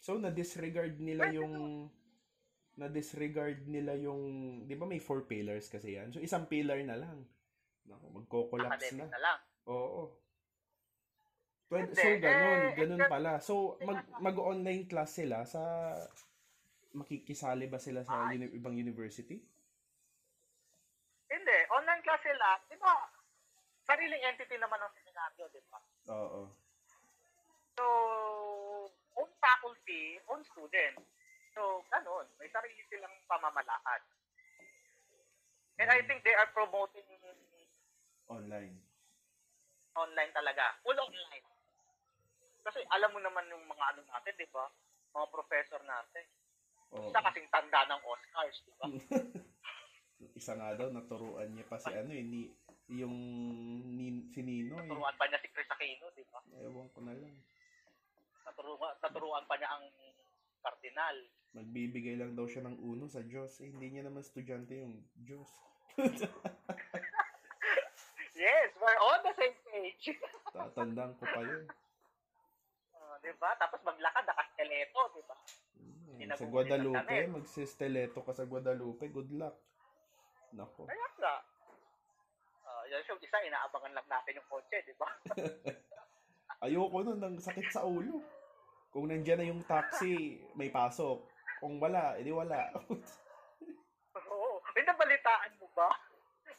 So, na-disregard nila Pwede yung... Na-disregard nila yung... Di ba may four pillars kasi yan? So, isang pillar na lang. Naku, magko-collapse Academic na. na lang. Oo. Pwede, so, ganun. eh, ganun it's- pala. So, mag, mag-online class sila sa... Makikisali ba sila sa uni- ibang university? Hindi. Online class sila. Di ba? Sariling entity naman ng seminaryo, di ba? Oo. So, own faculty, own student. So, ganun. May sarili silang pamamalakad. And I think they are promoting Online. online talaga. Full online. Kasi alam mo naman yung mga ano natin, di ba? Mga professor natin. Oo. Isa kasing tanda ng Oscars, di ba? *laughs* Isa nga daw, naturuan niya pa si ano eh, ni, yung ni, si Nino eh. Naturuan pa niya si Chris Aquino, di ba? Ewan ko na lang. Naturuan, naturuan pa niya ang kardinal. Magbibigay lang daw siya ng uno sa Diyos. Eh, hindi niya naman estudyante yung Diyos. *laughs* Yes, we're on the same page. *laughs* Tatandaan ko pa yun. Uh, di ba? Tapos maglakad, nakasteleto, di ba? Hmm, Hindi na sa Guadalupe, magsisteleto ka sa Guadalupe, good luck. Nako. Kaya nga. Uh, yan yung isa, inaabangan lang natin yung kotse, di ba? *laughs* Ayoko nun, ng sakit sa ulo. Kung nandyan na yung taxi, may pasok. Kung wala, edi wala. *laughs* Oo. May nabalitaan mo ba?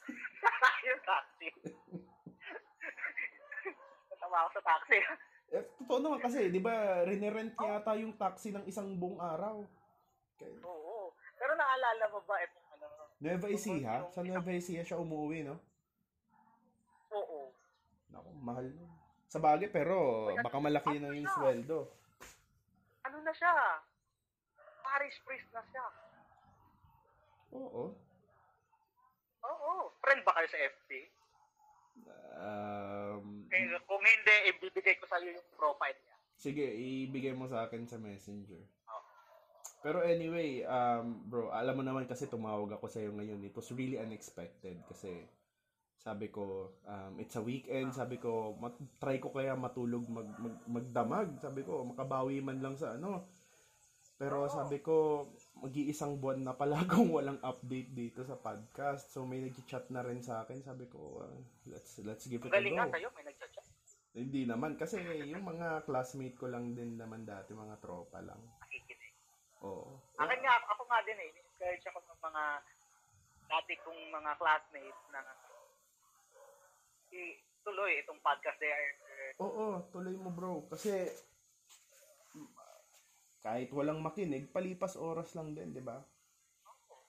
*laughs* yung taxi. *laughs* Natawa ako sa taxi. eh, totoo naman kasi, di ba, rinerent niya ata yung taxi ng isang buong araw. Kaya, Oo. Pero naalala mo ba itong ano? Nueva Ecija? Sa Nueva Ecija siya umuwi, no? Oo. Naku, mahal nun. Sa bagay, pero baka malaki na yung sweldo. Ano na siya? Paris priest na siya. Oo. Oo. Friend ba kayo sa FB? Um, Eh, kung hindi, ibibigay ko sa iyo yung profile niya. sige, ibigay mo sa akin sa messenger. Oo. Pero anyway, um, bro, alam mo naman kasi tumawag ako sa iyo ngayon. It was really unexpected kasi sabi ko, um, it's a weekend. Sabi ko, mat- try ko kaya matulog mag, mag, magdamag. Sabi ko, makabawi man lang sa ano. Pero sabi ko, mag-iisang buwan na pala *laughs* kung walang update dito sa podcast. So may nag-chat na rin sa akin. Sabi ko, uh, let's let's give it a Galing nga go. sa'yo, may nagchat-chat. Hindi naman kasi yung mga classmate ko lang din naman dati, mga tropa lang. Nakikinig. Oo. Akin nga, ako nga din eh. Encourage ako ng mga dati kong mga classmates na ituloy itong podcast there. Oo, tuloy mo bro. Kasi kahit walang makinig, palipas oras lang din, di ba?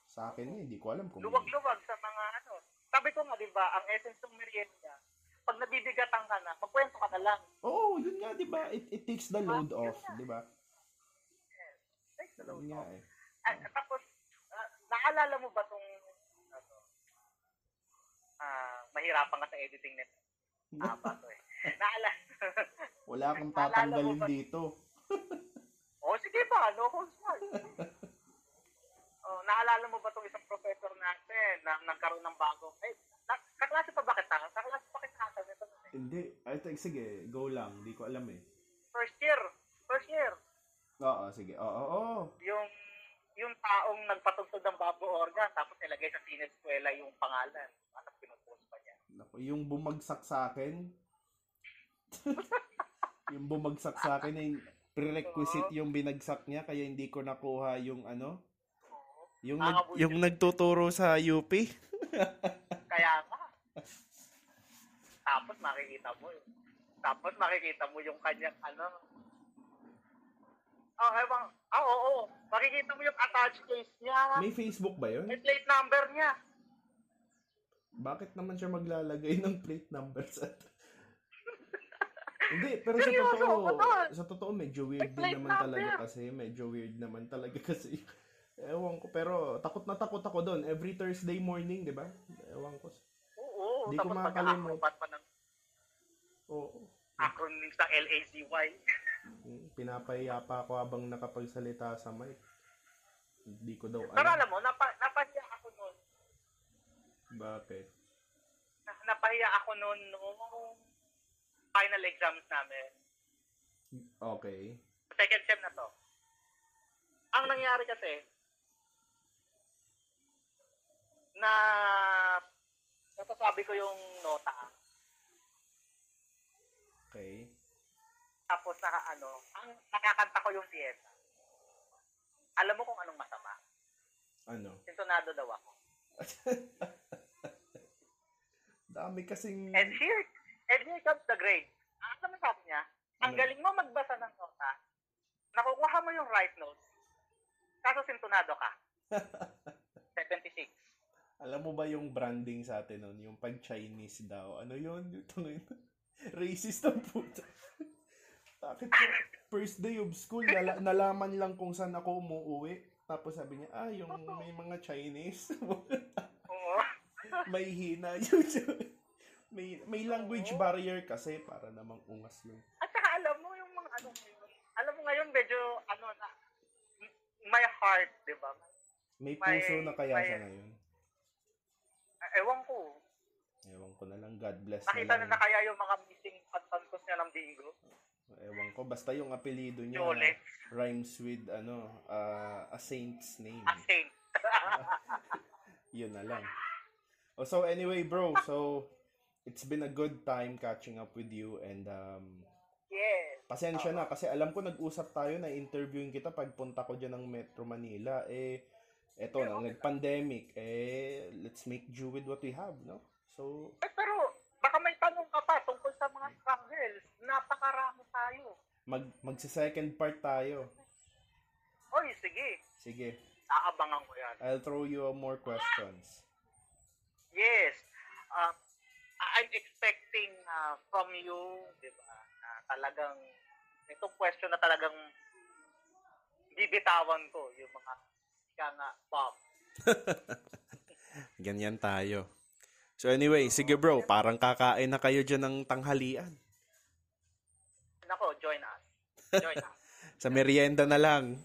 Sa akin eh, hindi ko alam kung... Luwag-luwag sa mga ano. Sabi ko nga, di ba, ang essence ng merienda, pag nabibigatan ka na, magkwento ka na lang. Oo, yun nga, di ba? It, it takes the load off, di ba? Take the load Yun nga off. eh. At, tapos, ah, naalala mo ba tong ah, mahirapan ka sa editing nito? Ba to eh. *laughs* Naalala. Wala mo tatanggalin ba- dito. *laughs* oh, sige ba, no holds barred. oh, naalala mo ba tong isang professor natin na nagkaroon ng bagong, eh, na, kaklase pa ba kita? Kaklase pa kita ata nito. eh. Hindi. Ay, think, sige, go lang. Di ko alam eh. First year. First year. Oo, sige. Oo, oo. Yung yung taong nagpatugtog ng babo organ tapos nilagay sa sineskwela yung pangalan. Tapos pinupost pa niya. Naku, yung bumagsak sa akin. *laughs* yung bumagsak sa akin eh, prerequisite yung binagsak niya kaya hindi ko nakuha yung ano. Yung nag, yung nagtuturo sa UP. *laughs* Kaya nga. Tapos makikita mo yun. Tapos makikita mo yung kanyang ano. Oh, ewan. Ah, oo, oo. Makikita mo yung attached case niya. May Facebook ba yun? May plate number niya. Bakit naman siya maglalagay ng plate number sa... *laughs* Hindi, pero sa Seryoso, totoo, totoo. sa totoo medyo weird May din plate naman talaga number. kasi. Medyo weird naman talaga *laughs* kasi. Ewan ko, pero takot na takot ako doon. Every Thursday morning, di ba? Ewan ko. Oo, Di ko tapos makakalimot. mag-acrobat pa ng Oo. acronym sa LACY. Mm, Pinapahiya pa ako habang nakapagsalita sa mic. Hindi ko daw Pero alam. alam mo, napa. Bakit? Na, napahiya ako noon nung final exams namin. Okay. Second sem na to. Ang nangyari kasi, na nasasabi ko yung nota. Okay. Tapos naka ano, ang nakakanta ko yung fiesta. Alam mo kung anong masama? Ano? Sintonado daw ako. *laughs* Dami kasing... And here, and here comes the grade. Ang ano sabi niya? Ang Ano? galing mo magbasa ng nota. Nakukuha mo yung right note. Kaso sintonado ka. *laughs* 76. Alam mo ba yung branding sa atin nun? Yung pag-Chinese daw. Ano yun? Ito ngayon. *laughs* Racist ang puta. Bakit po? First day of school, nala- nalaman lang kung saan ako umuwi. Tapos sabi niya, ah, yung may mga Chinese. *laughs* Oo. may hina yun. May, may language barrier kasi para namang ungas yun. At saka alam mo yung mga ano alam mo ngayon medyo ano na, my heart, di ba? May May- puso na kaya may- siya ngayon. Eh, Ewan ko. Ewan ko na lang, God bless Nakita na na lang. na kaya yung mga missing pantankos niya ng bingo. Ewan ko, basta yung apelido niya Jole. rhymes with ano, uh, a saint's name. A saint. *laughs* Yun na lang. Oh, so anyway, bro, so it's been a good time catching up with you and um yes. pasensya na kasi alam ko nag-usap tayo na interviewing kita pagpunta ko diyan ng Metro Manila eh eto na nag-pandemic eh let's make do with what we have, no? So Eh, pero baka may tanong ka pa tungkol sa mga struggles. Napakarami tayo. mag magse-second part tayo. Oy, sige. Sige, Aabangan ko yan. I'll throw you more questions. Yes. Um, I'm expecting uh, from you, di ba, na talagang, itong question na talagang bibitawan ko, yung mga, ika nga, Bob. *laughs* Ganyan tayo. So anyway, sige bro, parang kakain na kayo dyan ng tanghalian. Nako, join us. Join us. *laughs* Sa merienda na lang.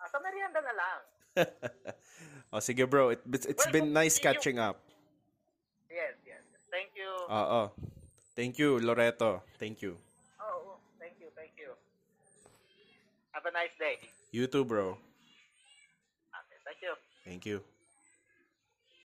Ah, sa merienda na lang. *laughs* O sige bro, it, it's, it's been nice catching up. Thank you. Oo. Thank you, Loreto. Thank you. oh, thank you, thank you. Have a nice day. You too, bro. Okay, thank you. Thank you.